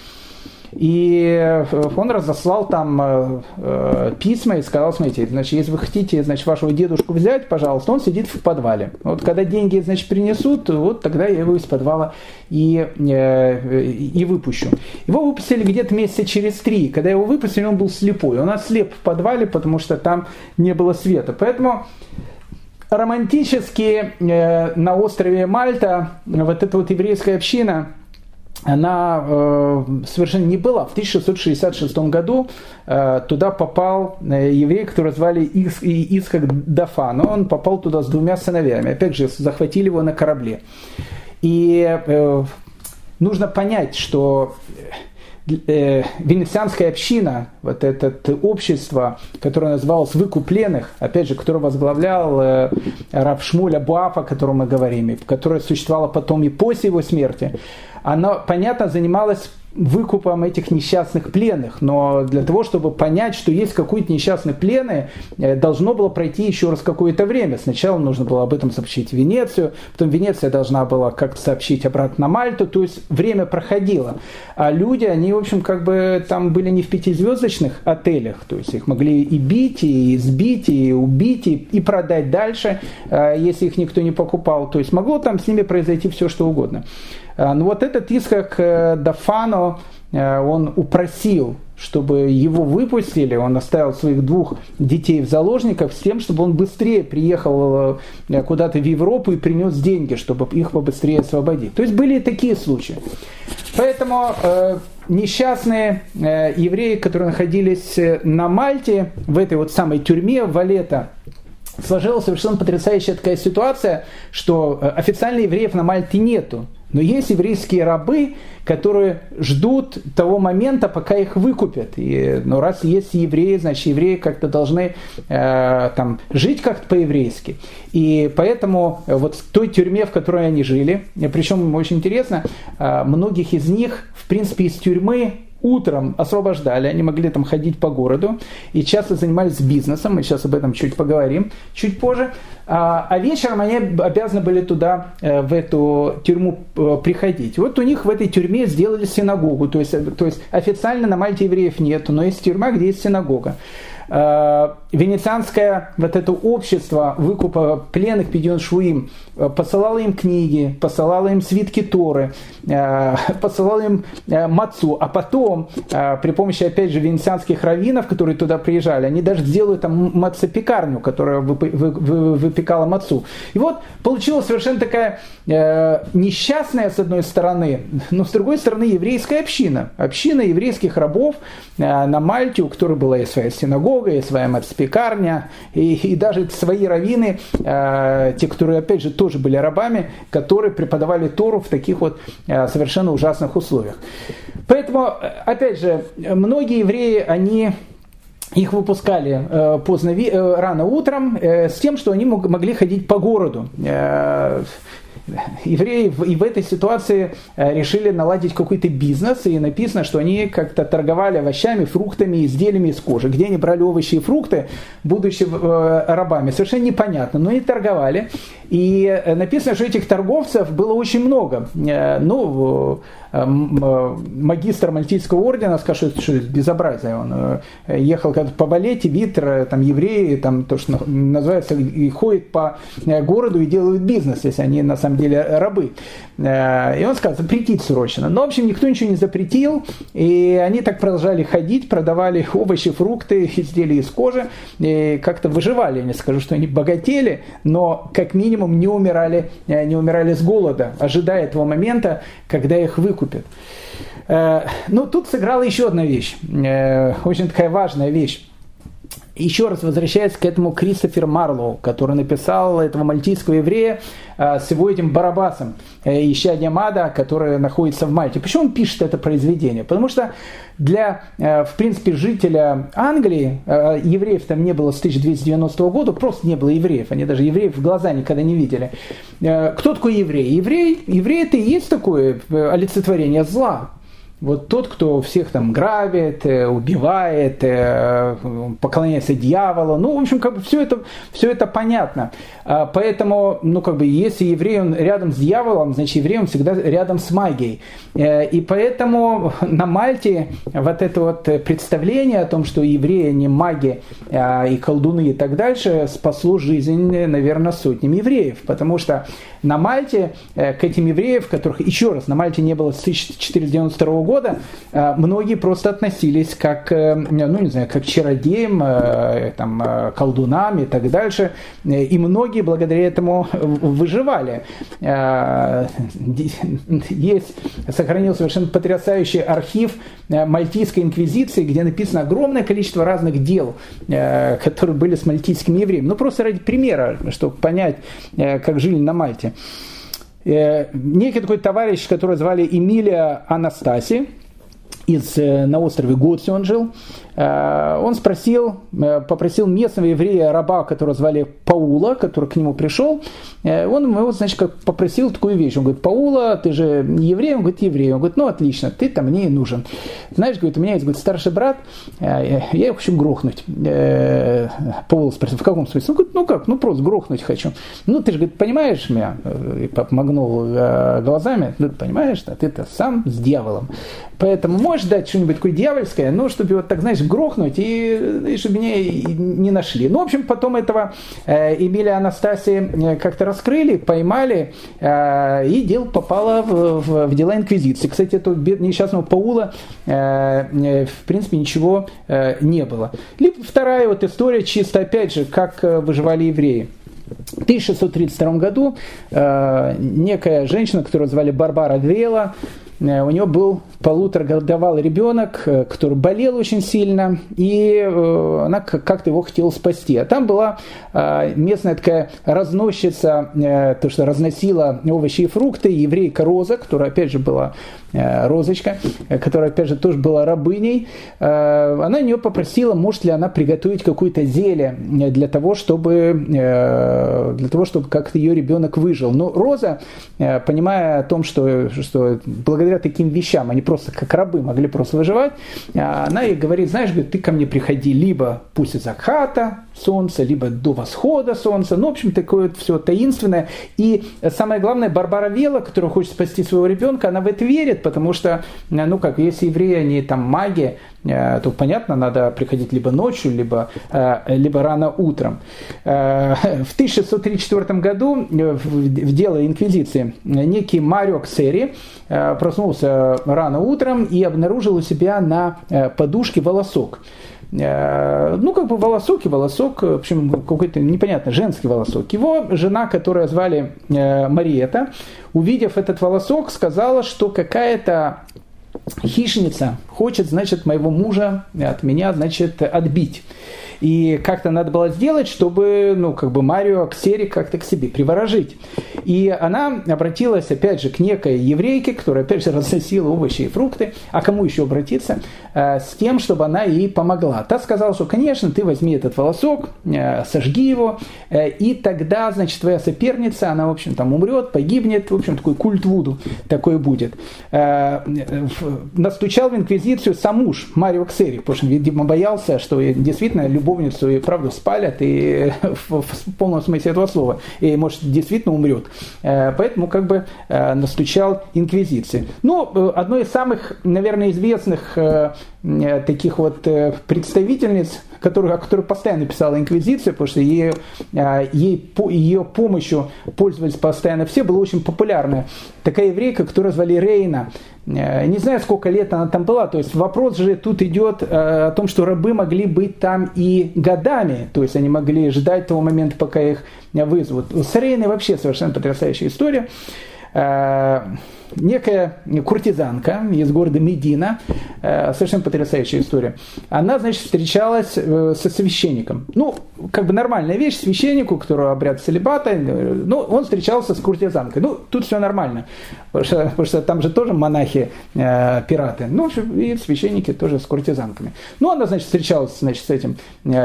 И э, он разослал там э, э, письма и сказал, смотрите, значит, если вы хотите, значит, вашего дедушку взять, пожалуйста, он сидит в подвале. Вот когда деньги, значит, принесут, вот тогда я его из подвала и, и выпущу. Его выпустили где-то месяца через три. Когда его выпустили, он был слепой. Он ослеп в подвале, потому что там не было света. Поэтому романтически на острове Мальта вот эта вот еврейская община – она э, совершенно не была. В 1666 году э, туда попал э, еврей, которого звали Ис, Исхак Дафан. Он попал туда с двумя сыновьями. Опять же, захватили его на корабле. И э, нужно понять, что э, венецианская община, вот это общество, которое называлось «Выкупленных», опять же, которое возглавлял э, Раб Шмуля Буафа, о котором мы говорим, которое существовало потом и после его смерти, оно, понятно, занималось выкупом этих несчастных пленных, но для того, чтобы понять, что есть какие-то несчастные плены, э, должно было пройти еще раз какое-то время. Сначала нужно было об этом сообщить Венецию, потом Венеция должна была как-то сообщить обратно на Мальту, то есть время проходило. А люди, они, в общем, как бы там были не в пятизвездочных отелях, то есть их могли и бить, и сбить, и убить, и, и продать дальше, э, если их никто не покупал. То есть могло там с ними произойти все, что угодно. Э, Но ну, вот этот Исхак э, Дафано, э, он упросил, чтобы его выпустили, он оставил своих двух детей в заложниках с тем, чтобы он быстрее приехал куда-то в Европу и принес деньги, чтобы их побыстрее освободить. То есть были и такие случаи. Поэтому э, несчастные э, евреи, которые находились на Мальте, в этой вот самой тюрьме Валета, сложилась совершенно потрясающая такая ситуация, что официально евреев на Мальте нету. Но есть еврейские рабы, которые ждут того момента, пока их выкупят. И, ну, раз есть евреи, значит, евреи как-то должны э, там, жить как-то по-еврейски. И поэтому вот в той тюрьме, в которой они жили, причем очень интересно, э, многих из них, в принципе, из тюрьмы утром освобождали, они могли там ходить по городу и часто занимались бизнесом, мы сейчас об этом чуть поговорим, чуть позже, а, а вечером они обязаны были туда, э, в эту тюрьму э, приходить. Вот у них в этой тюрьме сделали синагогу, то есть, э, то есть официально на Мальте евреев нету, но есть тюрьма, где есть синагога. Э, венецианское вот это общество выкупа пленных Педион Шуим э, посылало им книги, посылало им свитки Торы, э, посылало им мацу, а потом при помощи, опять же, венецианских раввинов, которые туда приезжали, они даже сделают там мацепекарню, которая выпекала мацу. И вот получилась совершенно такая несчастная, с одной стороны, но с другой стороны еврейская община. Община еврейских рабов на Мальте, у которой была и своя синагога, и своя мацпекарня, и, и даже свои раввины, э, те, которые, опять же, тоже были рабами, которые преподавали Тору в таких вот э, совершенно ужасных условиях. Поэтому, э, опять же, многие евреи, они их выпускали э, поздно, э, рано утром с тем, что они мог, могли ходить по городу. Евреи и в этой ситуации э, решили наладить какой-то бизнес, и написано, что они как-то торговали овощами, фруктами, изделиями из кожи. Где они брали овощи и фрукты, будучи э, рабами, совершенно непонятно, но они торговали. И э, написано, что этих торговцев было очень много. Ну, магистр Мальтийского ордена, скажет, что это безобразие. Он ехал по балете, Витер, там евреи, там то, что называется, и ходит по городу и делают бизнес, если они на самом деле рабы. Э, и он сказал, запретить срочно. Но, в общем, никто ничего не запретил, и они так продолжали ходить, продавали овощи, фрукты, изделия из кожи, и как-то выживали. Я не скажу, что они богатели, но как минимум не умирали, э, не умирали с голода, ожидая этого момента, когда их выкупят. Э, ну, тут сыграла еще одна вещь, очень такая важная вещь еще раз возвращаясь к этому Кристофер Марлоу, который написал этого мальтийского еврея э, с его этим Барабасом, э, Мада, который находится в Мальте. Почему он пишет это произведение? Потому что для, э, в принципе, жителя Англии, евреев там не было с 1290 года, просто не было евреев, они даже евреев в глаза никогда не видели. Кто такой еврей? Еврей, еврей это и есть такое олицетворение зла. Вот тот, кто всех там грабит, э, убивает, э, поклоняется дьяволу, ну, в общем, как бы все это, все это понятно. А, поэтому, ну, как бы, если еврей он рядом с дьяволом, значит, еврей он всегда рядом с магией. Э, и поэтому на Мальте вот это вот представление о том, что евреи не маги а, и колдуны и так дальше, спасло жизнь, наверное, сотням евреев. Потому что на Мальте к этим евреям, которых, еще раз, на Мальте не было с 1492 года, многие просто относились как, ну не знаю, как чародеям, там, колдунам и так дальше. И многие благодаря этому выживали. Есть, сохранился совершенно потрясающий архив Мальтийской инквизиции, где написано огромное количество разных дел, которые были с мальтийскими евреями. Ну, просто ради примера, чтобы понять, как жили на Мальте. Э, некий такой товарищ, который звали Эмилия Анастаси, из, э, на острове Гудси он жил, он спросил, э, попросил местного еврея, раба, которого звали Паула, который к нему пришел, э, он его, значит, как попросил такую вещь. Он говорит, Паула, ты же не еврей? Он говорит, еврей. Он говорит, ну отлично, ты там мне и нужен. Знаешь, говорит, у меня есть говорит, старший брат, я его хочу грохнуть. Паула спросил, в каком смысле? Он говорит, ну как, ну просто грохнуть хочу. Ну ты же, говорит, понимаешь меня? И помогнул глазами, ну понимаешь, да, ты-то сам с дьяволом. Поэтому можешь дать что-нибудь такое дьявольское, ну, чтобы вот так, знаешь, грохнуть, и, и чтобы меня не нашли. Ну, в общем, потом этого э, Эмилия Анастасии э, как-то раскрыли, поймали, э, и дело попало в, в, в дела Инквизиции. Кстати, этого несчастного Паула, в принципе, ничего не было. Либо вторая вот история, чисто опять же, как выживали евреи. В 1632 году э, некая женщина, которую звали Барбара Двела, Э, у него был полуторагодовалый ребенок, э, который болел очень сильно, и э, она как-то его хотела спасти. А там была местная такая разносчица, то, что разносила овощи и фрукты, еврейка Роза, которая, опять же, была Розочка, которая, опять же, тоже была рабыней. Она у нее попросила, может ли она приготовить какое-то зелье для того, чтобы, для того, чтобы как-то ее ребенок выжил. Но Роза, понимая о том, что, что благодаря таким вещам, они просто как рабы могли просто выживать, она ей говорит, знаешь, говорит, ты ко мне приходи либо после заката солнца, либо до восхода солнца, ну, в общем, такое все таинственное. И самое главное, Барбара Вела, которая хочет спасти своего ребенка, она в это верит, потому что, ну, как, если евреи, они там маги, Э, то понятно, надо приходить либо ночью, либо, э, либо рано утром. Э, в 1634 году в дело Инквизиции некий Марио Ксери проснулся рано утром и обнаружил у себя на подушке волосок ну, как бы волосок и волосок, в общем, какой-то непонятный женский волосок. Его жена, которая звали Мариета, увидев этот волосок, сказала, что какая-то хищница хочет, значит, моего мужа от меня, значит, отбить. И как-то надо было сделать, чтобы, ну, как бы Марио Ксери как-то к себе приворожить. И она обратилась, опять же, к некой еврейке, которая, опять же, разносила овощи и фрукты. А кому еще обратиться? Э, с тем, чтобы она ей помогла. Та сказала, что, конечно, ты возьми этот волосок, э, сожги его, э, и тогда, значит, твоя соперница, она, в общем, там умрет, погибнет, в общем, такой культ Вуду такой будет. Настучал в инквизицию сам муж Марио Ксери, потому что, видимо, боялся, что действительно любовницу и правду спалят, и в, в полном смысле этого слова, и, может, действительно умрет. Э, поэтому как бы э, настучал инквизиции. Ну, э, одно из самых, наверное, известных таких вот представительниц, которую, о которой постоянно писала Инквизиция, потому что ей, ей, ее помощью пользовались постоянно все, была очень популярная такая еврейка, которую звали Рейна. Э, не знаю, сколько лет она там была. То есть вопрос же тут идет э, о том, что рабы могли быть там и годами. То есть они могли ждать того момента, пока их вызовут. С Рейной вообще совершенно потрясающая история. Э, некая куртизанка из города Медина, э, совершенно потрясающая история, она, значит, встречалась э, со священником. Ну, как бы нормальная вещь, священнику, у которого обряд целебата, ну, он встречался с куртизанкой. Ну, тут все нормально, потому что, потому что там же тоже монахи-пираты, ну, и священники тоже с куртизанками. Ну, она, значит, встречалась, значит, с этим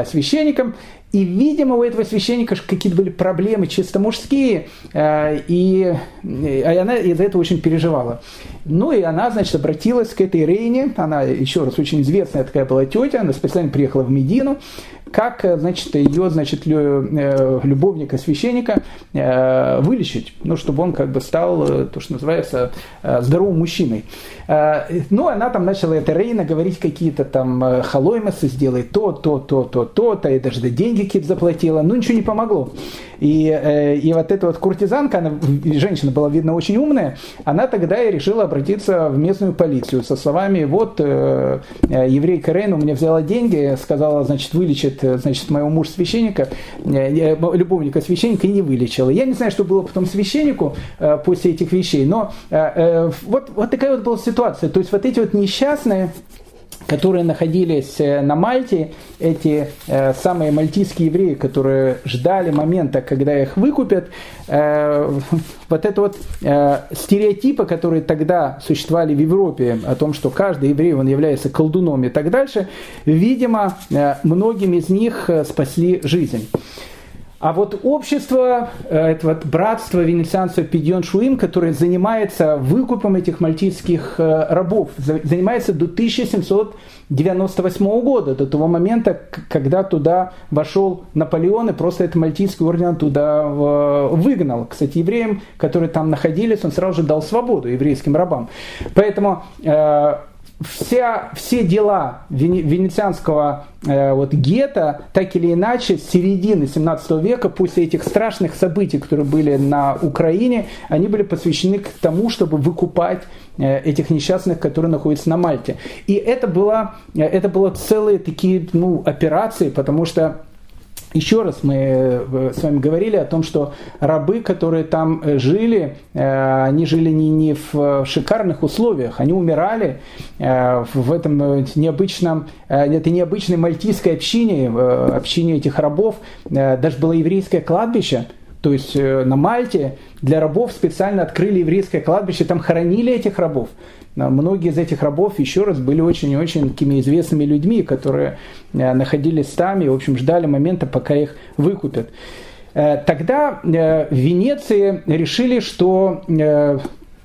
священником, и, видимо, у этого священника какие-то были проблемы чисто мужские, э, и, и она из-за этого очень переживала. Ну и она, значит, обратилась к этой Рейне, она, еще раз, очень известная такая была тетя, она специально приехала в Медину, как, значит, ее, значит, любовника, священника вылечить, ну, чтобы он как бы стал, то, что называется, здоровым мужчиной. Ну, она там начала это Рейна говорить какие-то там халоймасы, сделай то, то, то, то, то, то, и даже деньги какие-то заплатила, ну, ничего не помогло. И, и вот эта вот куртизанка, она, женщина была, видно, очень умная, она тогда и решила обратиться в местную полицию со словами, вот, еврейка Рейн у меня взяла деньги, сказала, значит, вылечит, значит, моего мужа священника, любовника священника, не вылечила. Я не знаю, что было потом священнику после этих вещей, но вот, вот такая вот была ситуация. То есть вот эти вот несчастные которые находились э, на Мальте, эти э, самые мальтийские евреи, которые ждали момента, когда их выкупят, э, вот это вот э, стереотипы, которые тогда существовали в Европе, о том, что каждый еврей, он является колдуном и так дальше, видимо, э, многим из них э, спасли жизнь. А вот общество, э, это вот братство венецианцев Пидьон Шуим, которое занимается выкупом этих мальтийских э, рабов, занимается до 1798 года, до того момента, когда туда вошел Наполеон, и просто этот мальтийский орден туда выгнал. Кстати, евреям, которые там находились, он сразу же дал свободу еврейским рабам. Поэтому э, вся, все дела венецианского э, вот, гетто, так или иначе, с середины 17 века, после этих страшных событий, которые были на Украине, они были посвящены к тому, чтобы выкупать э, этих несчастных, которые находятся на Мальте. И это было, э, это было целые такие ну, операции, потому что еще раз мы э, с вами говорили о том, что рабы, которые там э, жили, э, они жили не, не в шикарных условиях, они умирали в этом необычном, этой необычной мальтийской общине, общине этих рабов, даже было еврейское кладбище, то есть на Мальте для рабов специально открыли еврейское кладбище, там хоронили этих рабов. Многие из этих рабов, еще раз, были очень-очень такими известными людьми, которые э, находились там и, в общем, ждали момента, пока их выкупят. Э, тогда э, в Венеции решили, что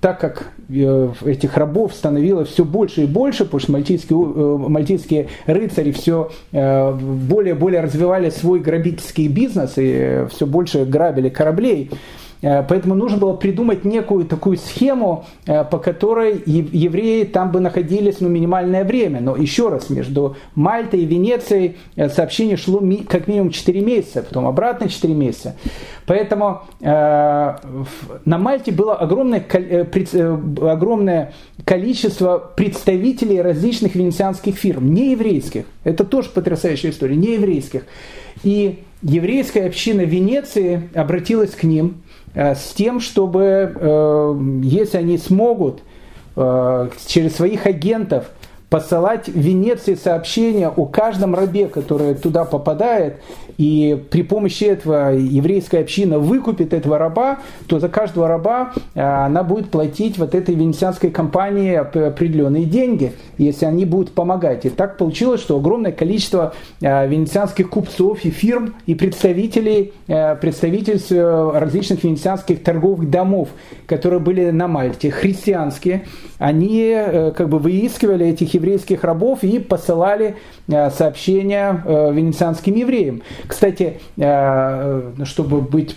так как этих рабов становилось все больше и больше, потому что мальтийские, мальтийские рыцари все более и более развивали свой грабительский бизнес и все больше грабили кораблей, Э, поэтому нужно было придумать некую такую схему, э, по которой евреи там бы находились ну, минимальное время. Но еще раз, между Мальтой и Венецией э, сообщение шло как минимум 4 месяца, потом обратно 4 месяца. Поэтому э, на Мальте было огромное, огромное количество представителей различных венецианских фирм, не еврейских. Это тоже потрясающая история, не еврейских. И еврейская община Венеции обратилась к ним – Э, с тем, чтобы, э, если они смогут э, через своих агентов посылать в Венеции сообщения о каждом рабе, который туда попадает, и при помощи этого еврейская община выкупит этого раба, то за каждого раба э, она будет платить вот этой венецианской компании определенные деньги, если они будут помогать. И так получилось, что огромное количество э, венецианских купцов и фирм и представителей, э, представительств различных венецианских торговых домов, которые были на Мальте, христианские, они как бы выискивали этих еврейских рабов и посылали сообщения венецианским евреям. Кстати, э, чтобы быть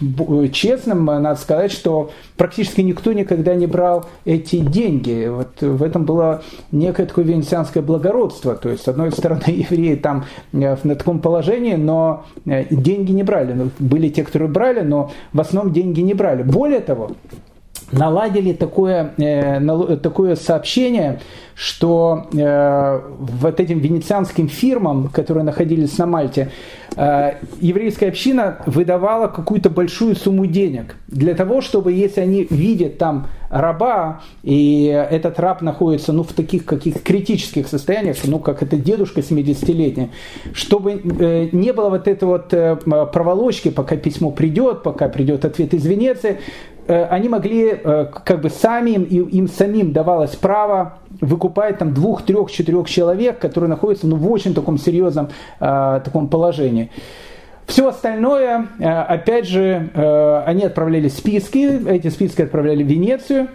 честным, надо сказать, что практически никто никогда не брал эти деньги. Вот в этом было некое такое венецианское благородство. То есть, с одной стороны, евреи там э, на таком положении, но э, деньги не брали. Ну, были те, которые брали, но в основном деньги не брали. Более того, наладили такое, э, такое сообщение, что э, вот этим венецианским фирмам, которые находились на Мальте, э, еврейская община выдавала какую-то большую сумму денег для того, чтобы, если они видят там раба, и этот раб находится ну, в таких каких критических состояниях, ну, как это дедушка 70-летний, чтобы э, не было вот этой вот э, проволочки, пока письмо придет, пока придет ответ из Венеции, они могли, э, как бы сами, им, им самим давалось право выкупать там двух, трех, четырех человек, которые находятся ну, в очень таком серьезном э, таком положении. Все остальное, опять же, они отправляли списки, эти списки отправляли в Венецию,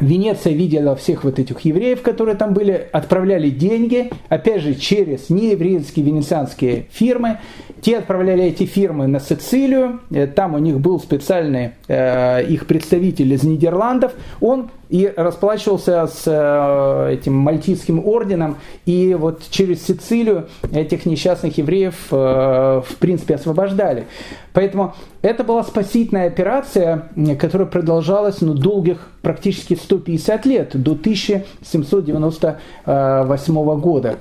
Венеция видела всех вот этих евреев, которые там были, отправляли деньги, опять же, через нееврейские венецианские фирмы. Те отправляли эти фирмы на Сицилию, э, там у них был специальный э, их представитель из Нидерландов, он и расплачивался с э, этим мальтийским орденом, и вот через Сицилию этих несчастных евреев э, в принципе освобождали. Поэтому это была спасительная операция, которая продолжалась ну, долгих практически 150 лет, до 1798 года.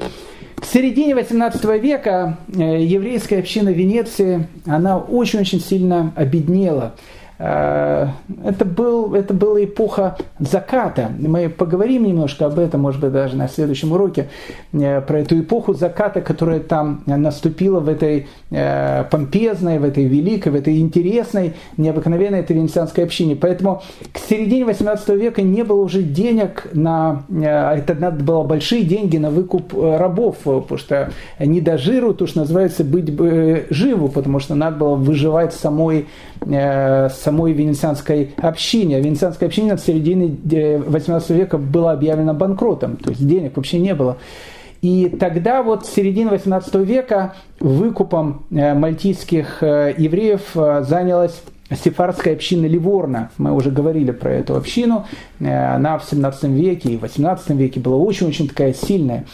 К середине 18 века э, еврейская община Венеции, она очень-очень сильно обеднела. Э, это, был, это была эпоха заката. Мы поговорим немножко об этом, может быть, даже на следующем уроке, э, про эту эпоху заката, которая там наступила в этой э, помпезной, в этой великой, в этой интересной, необыкновенной этой венецианской общине. Поэтому к середине 18 века не было уже денег на... Это надо было большие деньги на выкуп рабов, потому что не до жиру, то, что называется, быть живу, потому что надо было выживать самой, самой венецианской общине. А венецианская община в середине 18 века была объявлена банкротом, то есть денег вообще не было. И тогда вот с середины 18 века выкупом э, мальтийских э, евреев э, занялась Сефардская община Ливорна, мы уже говорили про эту общину, она в 17 веке и 18 веке была очень-очень такая сильная.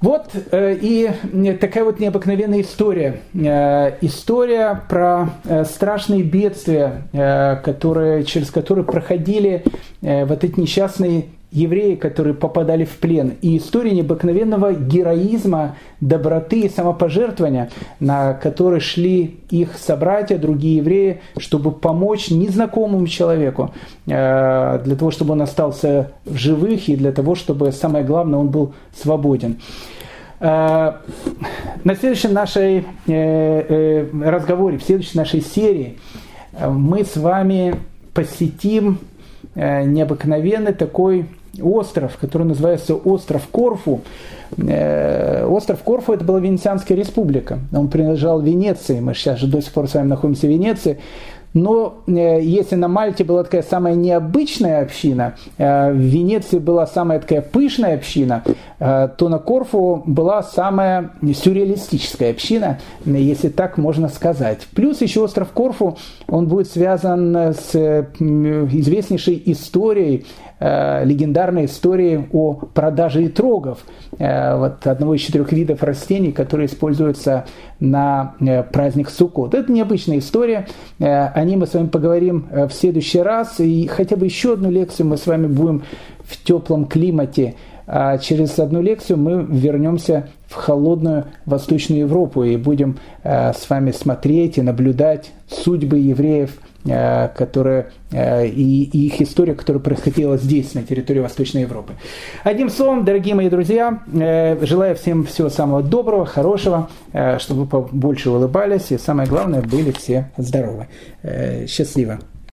Вот э, и такая вот необыкновенная история. Э, история про э, страшные бедствия, которые, через которые проходили вот эти несчастные евреи, которые попадали в плен, и история необыкновенного героизма, доброты и самопожертвования, на который шли их собратья, другие евреи, чтобы помочь незнакомому человеку, э, для того, чтобы он остался в живых, и для того, чтобы, самое главное, он был свободен. Э, на следующем нашей э, разговоре, в следующей нашей серии мы с вами посетим необыкновенный такой остров, который называется остров Корфу. Э, остров Корфу это была Венецианская республика. Он принадлежал Венеции. Мы сейчас же до сих пор с вами находимся в Венеции. Но э, если на Мальте была такая самая необычная община, э, в Венеции была самая такая пышная община, то на Корфу была самая сюрреалистическая община, если так можно сказать. Плюс еще остров Корфу, он будет связан с известнейшей историей легендарной истории о продаже итрогов, э, вот одного из четырех видов растений, которые используются на э, праздник Суккот. Это необычная история, э, о ней мы с вами поговорим э, в следующий раз, и хотя бы еще одну лекцию мы с вами будем в теплом климате, а через одну лекцию мы вернемся в холодную Восточную Европу и будем э, с вами смотреть и наблюдать судьбы евреев – Э, которая, э, и, и их история, которая происходила здесь, на территории Восточной Европы. Одним словом, дорогие мои друзья, э, желаю всем всего самого доброго, хорошего, чтобы вы побольше улыбались и, самое главное, были все здоровы. Счастливо!